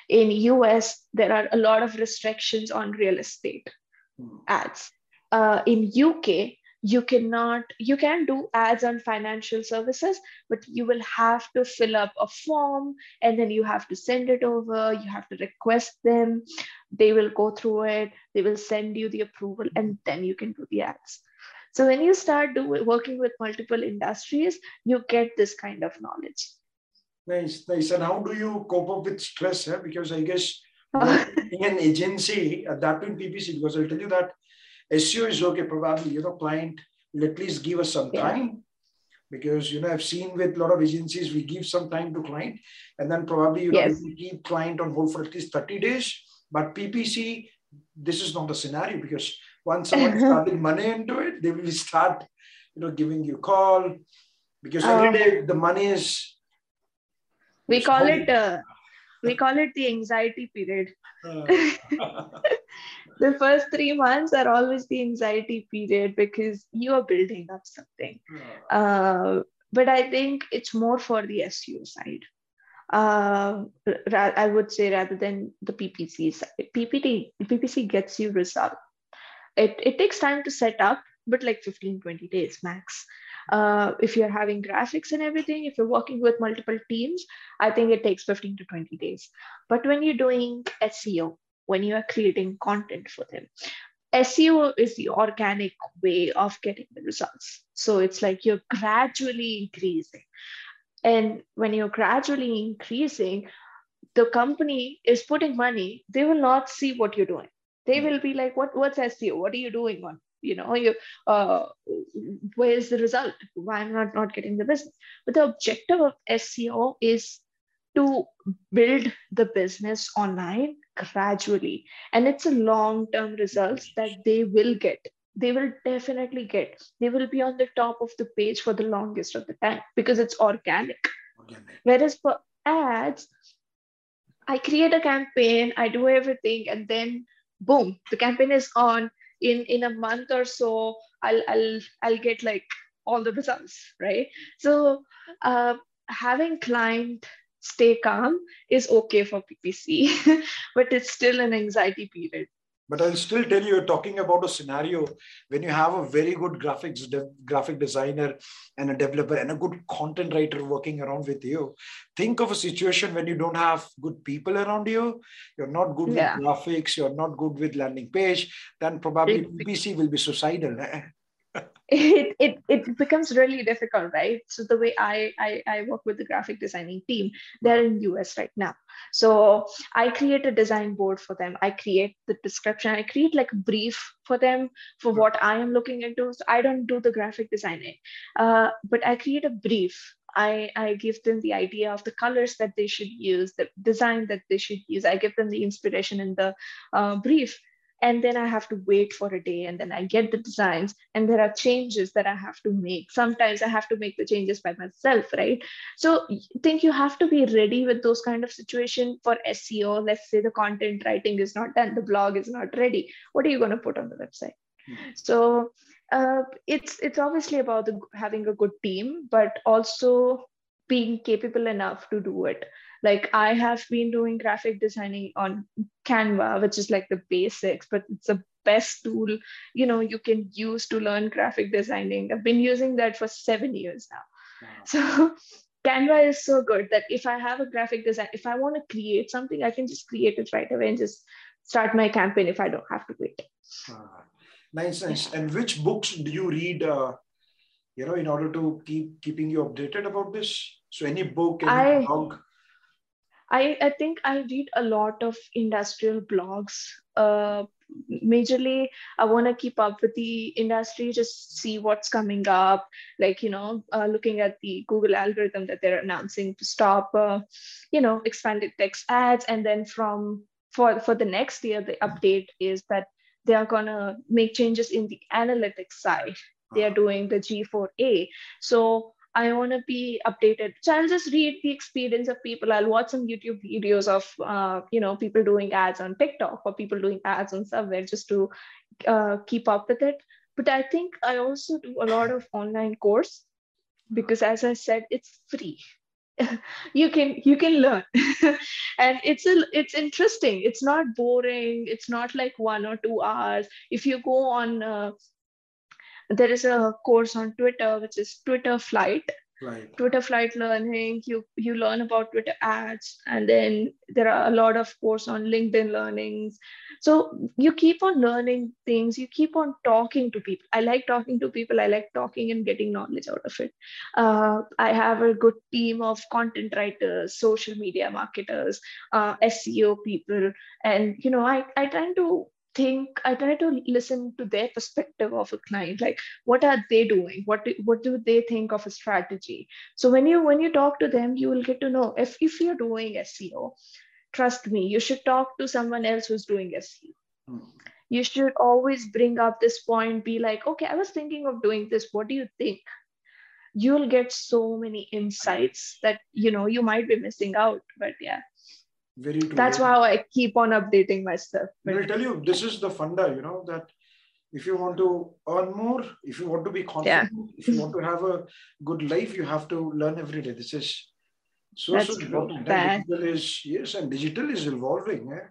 Speaker 3: In US, there are a lot of restrictions on real estate ads. Uh, in UK, you cannot you can do ads on financial services but you will have to fill up a form and then you have to send it over. You have to request them. They will go through it. They will send you the approval and then you can do the ads. So when you start do, working with multiple industries you get this kind of knowledge.
Speaker 4: Nice, nice. And how do you cope up with stress? Because I guess in an agency, uh, that in PPC, because I'll tell you that SEO is okay, probably, you know, client will at least give us some
Speaker 3: Yeah.
Speaker 4: time. Because you know, I've seen with a lot of agencies, we give some time to client, and then probably you know
Speaker 3: Yes.
Speaker 4: we keep client on hold for at least 30 days. But PPC, this is not the scenario because once someone is started money into it, they will start, you know, giving you call because every
Speaker 3: Um,
Speaker 4: day the money is
Speaker 3: we call
Speaker 4: Sorry.
Speaker 3: it uh, we call it the anxiety period
Speaker 4: uh,
Speaker 3: the first three months are always the anxiety period because you are building up something. Uh, but i think it's more for the seo side. Uh, i would say rather than the ppc side. Ppt ppc gets you result it, it takes time to set up but like 15 20 days max. Uh, if you're having graphics and everything if you're working with multiple teams i think it takes 15 to 20 days. But when you're doing seo when you are creating content for them SEO is the organic way of getting the results. So it's like you're gradually increasing. And when you're gradually increasing, the company is putting money, they will not see what you're doing. They will be like, what, what's SEO? What are you doing on? You know, you uh, where's the result? Why am I not, not getting the business? But the objective of SEO is to build the business online gradually. And it's a long term results that they will get. They will definitely get. They will be on the top of the page for the longest of the time because it's organic.
Speaker 4: Organic.
Speaker 3: whereas for ads i create a campaign i do everything and then boom the campaign is on. In in a month or so i'll i'll i'll get like all the results right? So uh, having client stay calm is okay for ppc but it's still an anxiety period
Speaker 4: But I'll still tell you, you're talking about a scenario when you have a very good graphics de- graphic designer and a developer and a good content writer working around with you. Think of a situation when you don't have good people around you. You're not good
Speaker 3: Yeah.
Speaker 4: with graphics. You're not good with landing page. Then probably PPC will be suicidal. Eh?
Speaker 3: It, it it becomes really difficult right? So the way I, I i work with the graphic designing team they're in us right now. So i create a design board for them. I create the description. I create like a brief for them for what i am looking into. So i don't do the graphic designing. Uh, but i create a brief. I, I give them the idea of the colors that they should use, the design that they should use. I give them the inspiration in the uh, brief and then i have to wait for a day and then i get the designs and there are changes that i have to make. Sometimes i have to make the changes by myself right? So i think you have to be ready with those kind of situation for seo let's say the content writing is not done the blog is not ready. What are you going to put on the website? So uh, it's it's obviously about the, having a good team but also being capable enough to do it like i have been doing graphic designing on canva which is like the basics but it's the best tool you know you can use to learn graphic designing i've been using that for seven years now so canva is so good that if i have a graphic design if i want to create something i can just create it right away and just start my campaign if i don't have to wait
Speaker 4: Ah, nice, nice. And which books do you read? Uh, you know, in order to keep keeping you updated about this. So any book, any
Speaker 3: I-
Speaker 4: blog.
Speaker 3: I, I think I read a lot of industrial blogs. Uh, majorly, I want to keep up with the industry, just see what's coming up. Like, you know, uh, looking at the Google algorithm that they're announcing to stop, uh, you know, expanded text ads. And then from for, for the next year, the update is that they are going to make changes in the analytics side. They are doing the G4A. So I want to be updated. So I'll just read the experience of people. I'll watch some YouTube videos of, uh, you know, people doing ads on TikTok or people doing ads on somewhere just to uh, keep up with it. But I think I also do a lot of online course because, as I said, it's free. you can you can learn and it's a it's interesting it's not boring it's not like one or two hours if you go on uh, there is a course on Twitter, which is Twitter Flight.
Speaker 4: Right.
Speaker 3: Twitter Flight Learning. You you learn about Twitter ads, and then there are a lot of course on LinkedIn learnings. So you keep on learning things. You keep on talking to people. I like talking to people. I like talking and getting knowledge out of it. Uh, I have a good team of content writers, social media marketers, uh, SEO people, and you know I I tend to think i try to listen to their perspective of a client like what are they doing? What do, what do they think of a strategy? So when you when you talk to them you will get to know if if you're doing seo trust me you should talk to someone else who's doing seo
Speaker 4: Hmm.
Speaker 3: you should always bring up this point be like okay i was thinking of doing this. What do you think? You'll get so many insights that you know you might be missing out but yeah
Speaker 4: Very true.
Speaker 3: that's how i keep on updating myself
Speaker 4: And I'll tell you, this is the funda, you know, that if you want to earn more, if you want to be confident, if you want to have a good life, you have to learn every day. This is so,
Speaker 3: That's
Speaker 4: so important.
Speaker 3: That-
Speaker 4: digital is, yes, and digital is evolving. Eh?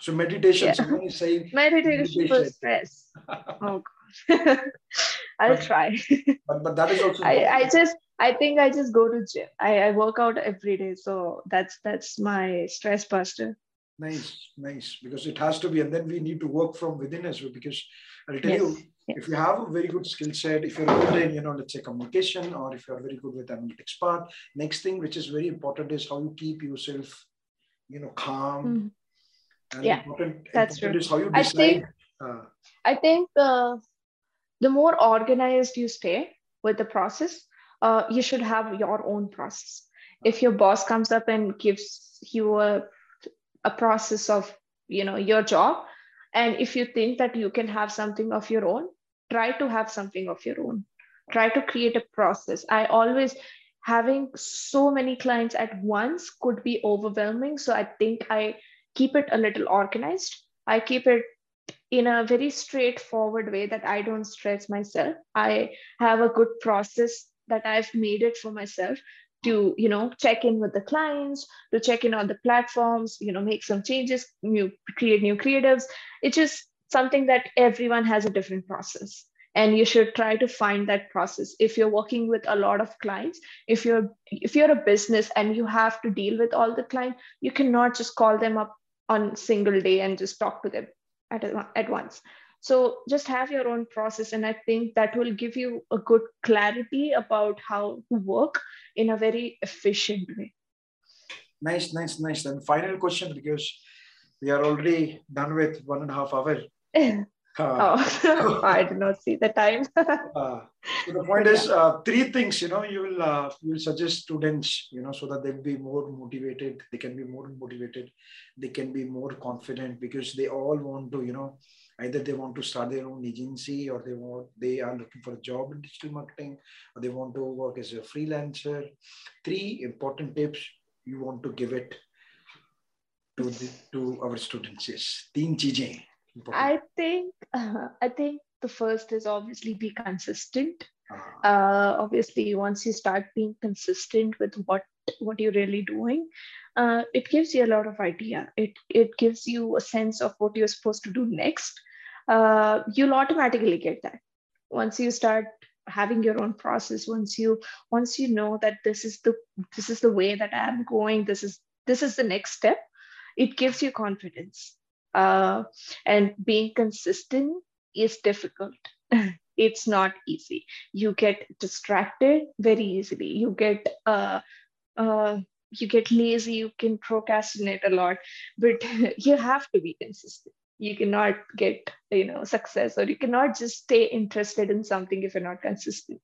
Speaker 4: So meditation,
Speaker 3: Yeah.
Speaker 4: someone is saying,
Speaker 3: meditation for
Speaker 4: Meditation.
Speaker 3: stress oh god i'll
Speaker 4: But-
Speaker 3: try
Speaker 4: but, but that is also
Speaker 3: I, I just i think i just go to gym I, I work out every day so that's that's my stress buster
Speaker 4: nice, nice, because it has to be. And then we need to work from within as well. Because I'll tell
Speaker 3: yes
Speaker 4: you, if you have a very good skill set, if you're good in, you know, let's say communication, or if you're very good with analytics part, next thing which is very important is how you keep yourself, you know, calm.
Speaker 3: Mhm.
Speaker 4: And
Speaker 3: Yeah,
Speaker 4: important,
Speaker 3: that's
Speaker 4: important
Speaker 3: true.
Speaker 4: is how you
Speaker 3: I think-
Speaker 4: uh,
Speaker 3: i think uh, the more organized you stay with the process uh, you should have your own process. If your boss comes up and gives you a, a process of you know your job and if you think that you can have something of your own try to have something of your own. Try to create a process. I always having so many clients at once could be overwhelming. So i think i keep it a little organized. I keep it in a very straightforward way that i don't stress myself. I have a good process that i've made it for myself to you know check in with the clients to check in on the platforms you know make some changes new create new creatives. It's just something that everyone has a different process. And you should try to find that process. If you're working with a lot of clients if you're if you're a business and you have to deal with all the clients you cannot just call them up on single day and just talk to them at, a, at once so just have your own process and i think that will give you a good clarity about how to work in a very efficient way
Speaker 4: nice, nice, nice. And final question because we are already done with one and a half hour. Uh,
Speaker 3: oh i did not see the time.
Speaker 4: Uh, so the point is uh, three things you know you will uh, you will suggest students you know so that they'll be more motivated they can be more motivated they can be more confident because they all want to you know either they want to start their own agency or they want they are looking for a job in digital marketing or they want to work as a freelancer. Three important tips you want to give it to the, to our students yes teen cheezein important.
Speaker 3: i think uh, i think the first is obviously be consistent.
Speaker 4: Uh,
Speaker 3: uh, obviously once you start being consistent with what what you're really doing uh, it gives you a lot of idea. It it gives you a sense of what you're supposed to do next. Uh, you'll automatically get that. Once you start having your own process once you once you know that this is the this is the way that i'm going this is this is the next step it gives you confidence uh, and being consistent is difficult. It's not easy. You get distracted very easily. You get uh, uh, you get lazy. You can procrastinate a lot. But you have to be consistent. You cannot get you know success or you cannot just stay interested in something if you're not consistent.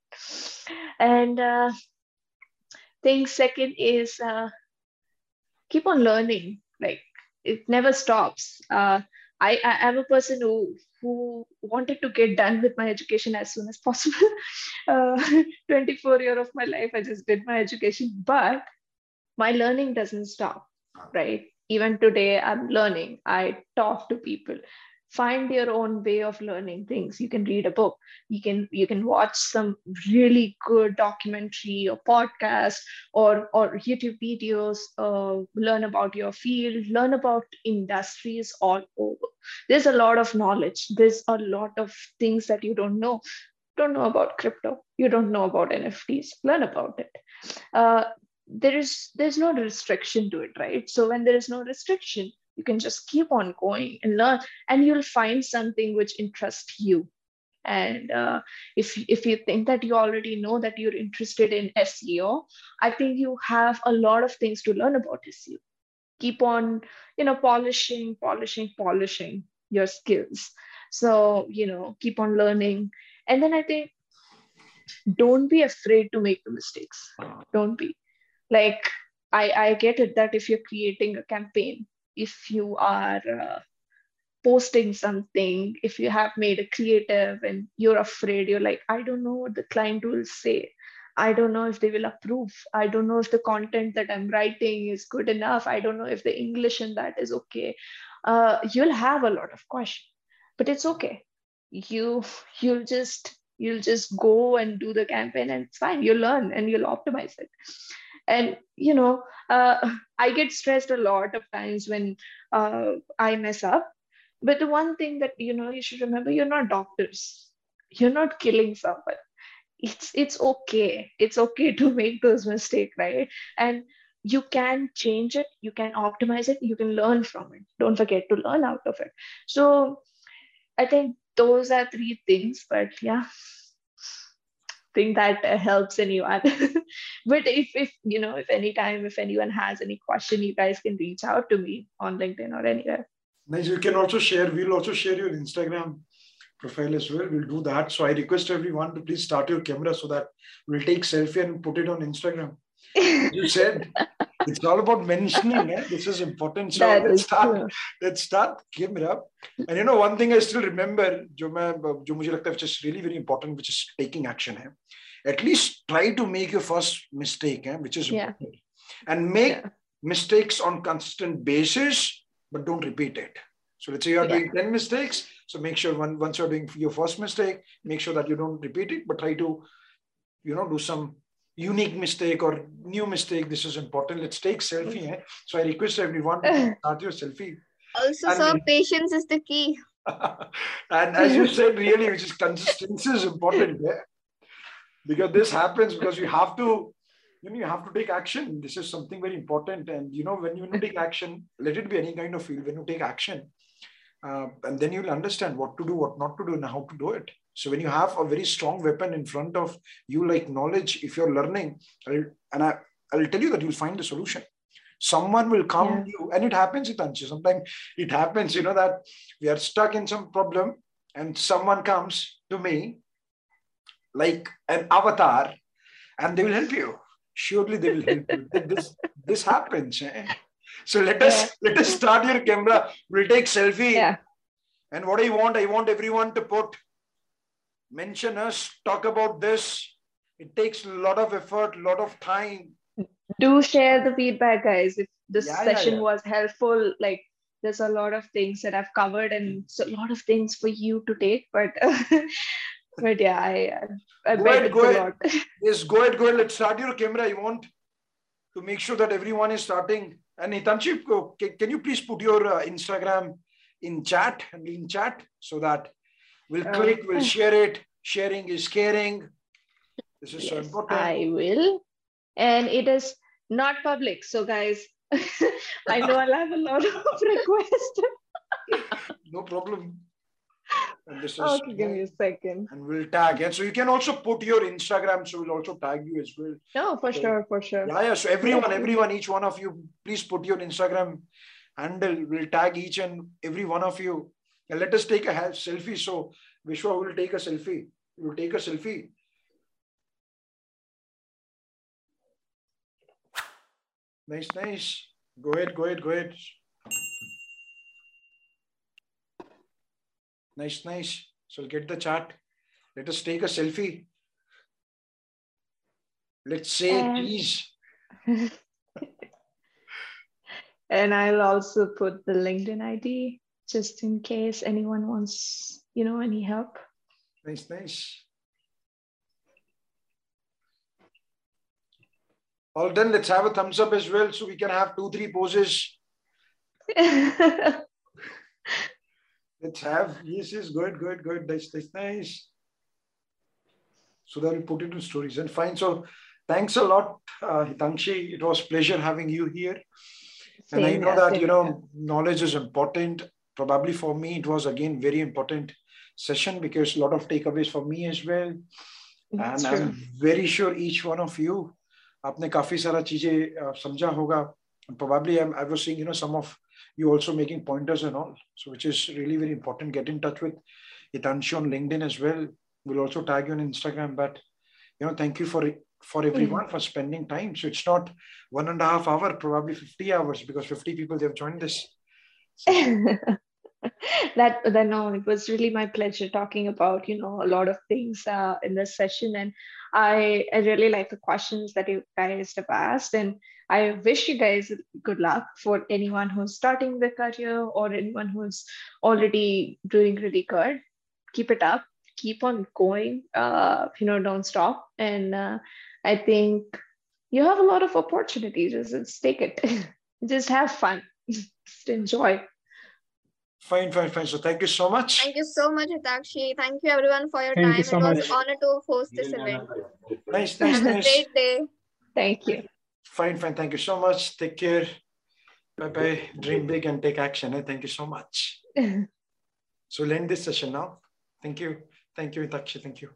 Speaker 3: And uh, thing second is uh, keep on learning. Like it never stops uh, I, I am a person who who wanted to get done with my education as soon as possible. Uh, 24 year of my life, I just did my education, but my learning doesn't stop, right? Even today, I'm learning. I talk to people find your own way of learning things. You can read a book. You can you can watch some really good documentary or podcast or or youtube videos uh, learn about your field learn about industries all over. There's a lot of knowledge. There's a lot of things that you don't know. Don't know about crypto. You don't know about nfts learn about it. Uh, there is there's no restriction to it right? So when there is no restriction you can just keep on going and learn and you'll find something which interests you. And uh, if, if you think that you already know that you're interested in seo i think you have a lot of things to learn about seo keep on you know polishing polishing polishing your skills. So you know keep on learning. And then i think don't be afraid to make the mistakes. Don't be. Like i i get it that if you're creating a campaign if you are uh, posting something, if you have made a creative and you're afraid, you're like, I don't know what the client will say. I don't know if they will approve. I don't know if the content that I'm writing is good enough. I don't know if the English in that is okay. Uh, you'll have a lot of questions, but it's okay. You you'll just you'll just go and do the campaign and it's fine. You'll learn and you'll optimize it and you know uh, i get stressed a lot of times when uh, i mess up. But the one thing that you know you should remember you're not doctors. You're not killing someone. It's it's okay. It's okay to make those mistakes right? And you can change it. You can optimize it. You can learn from it. Don't forget to learn out of it. So i think those are three things but yeah think that uh, helps anyone but if if you know if anytime if anyone has any question you guys can reach out to me on linkedin or anywhere.
Speaker 4: Nice. You can also share we'll also share your instagram profile as well. We'll do that. So i request everyone to please start your camera so that we'll take selfie and put it on instagram. You said it's all about mentioning eh? this is important so
Speaker 3: that
Speaker 4: let's start
Speaker 3: true.
Speaker 4: let's start giving it up and you know one thing i still remember jo main which is really very important which is taking action hai at least try to make your first mistake eh? which is
Speaker 3: yeah.
Speaker 4: and make
Speaker 3: yeah.
Speaker 4: mistakes on constant basis but don't repeat it so let's say you are
Speaker 3: yeah.
Speaker 4: doing 10 mistakes so make sure when, once you're doing your first mistake make sure that you don't repeat it but try to you know do some unique mistake or new mistake this is important let's take selfie eh? so i request everyone to start your selfie
Speaker 5: Also,
Speaker 4: And
Speaker 5: sir,
Speaker 4: then-
Speaker 5: patience is the key.
Speaker 4: and as you said really which is consistency is important yeah? because this happens because you have to you know you have to take action this is something very important and you know when you take action let it be any kind of field when you take action uh, and then you'll understand what to do what not to do and how to do it so when you have a very strong weapon in front of you like knowledge if you're learning I'll, and I, i'll tell you that you'll find the solution. Someone will come
Speaker 3: Yeah.
Speaker 4: to you and it happens Hitakshi. sometimes it happens you know that we are stuck in some problem and someone comes to me like an avatar and they will help you. Surely they will help you. This this happens eh? so let us let us start your camera. We'll take selfie.
Speaker 3: Yeah.
Speaker 4: And what i want i want everyone to put mention us talk about this it takes a lot of effort a lot of time
Speaker 3: do share the feedback guys if this
Speaker 4: Yeah, yeah,
Speaker 3: session
Speaker 4: yeah.
Speaker 3: was helpful like there's a lot of things that i've covered and a lot of things for you to take but but yeah i i
Speaker 4: Go ahead, go ahead. Yes, go ahead, go ahead. Let's start your camera. You want to make sure that everyone is starting. And Hitakshi, can you please put your uh, Instagram in chat, in chat, so that we'll
Speaker 3: Uh,
Speaker 4: click, we'll share it. Sharing is caring. This is so important.
Speaker 3: i will and it is not public so guys i know i'll have a lot of requests
Speaker 4: No problem. And this is
Speaker 3: Okay, give me a second.
Speaker 4: and we'll tag it. So you can also put your Instagram. So we'll also tag you as well.
Speaker 3: No, for
Speaker 4: So-
Speaker 3: sure, for sure.
Speaker 4: Yeah, yeah. So everyone, everyone, each one of you, please put your Instagram handle. We'll tag each and every one of you. And let us take a selfie. So Vishwa will take a selfie. We'll take a selfie. Nice, nice. Go ahead, go ahead, go ahead. Nice, nice. So get the chart. Let us take a selfie. Let's say
Speaker 3: And-
Speaker 4: cheese.
Speaker 3: And I'll also put the LinkedIn ID just in case anyone wants, you know, any help.
Speaker 4: Nice, nice. All done. Let's have a thumbs up as well so we can have two, three poses. Let's have. Yes, yes, good, good, good. Nice, nice, nice. So that we put it in stories and fine. So thanks a lot, uh, Hitakshi. It was pleasure having you here. And I know that,
Speaker 3: same
Speaker 4: you know, knowledge is important probably for me, it was again very important session because a lot of takeaways for me as well.
Speaker 3: That's
Speaker 4: and
Speaker 3: true.
Speaker 4: I'm very sure each one of you, apne kafi सारा चीजें समझा होगा. Probably I'm, I was seeing, you know, some of you also making pointers and all. So which is really very important. Get in touch with Hitakshi on LinkedIn as well. We'll also tag you on Instagram. But you know, thank you for for mm. everyone mm-hmm. for spending time. So it's not one and a half hour, probably 50 hours because 50 people they have joined this. So,
Speaker 3: that that no it was really my pleasure talking about you know a lot of things uh, in this session. And i i really like the questions that you guys have asked. And i wish you guys good luck for anyone who's starting their career or anyone who's already doing really good. Keep it up. Keep on going uh you know don't stop. And uh, i think you have a lot of opportunities. Just, just take it. Just have fun. Just enjoy
Speaker 4: fine fine fine so thank you so much
Speaker 5: Thank you so much, Hitakshi. Thank you everyone for your
Speaker 8: Thank
Speaker 5: time.
Speaker 8: you so
Speaker 5: it was
Speaker 8: much.
Speaker 5: an honor to host this event.
Speaker 4: nice nice nice
Speaker 5: Great day.
Speaker 3: thank you
Speaker 4: Fine, fine. Thank you so much. Take care. Bye bye. Dream big and take action. eh? Thank you so much. So, we'll end this session now. Thank you. Thank you, Hitakshi. Thank you.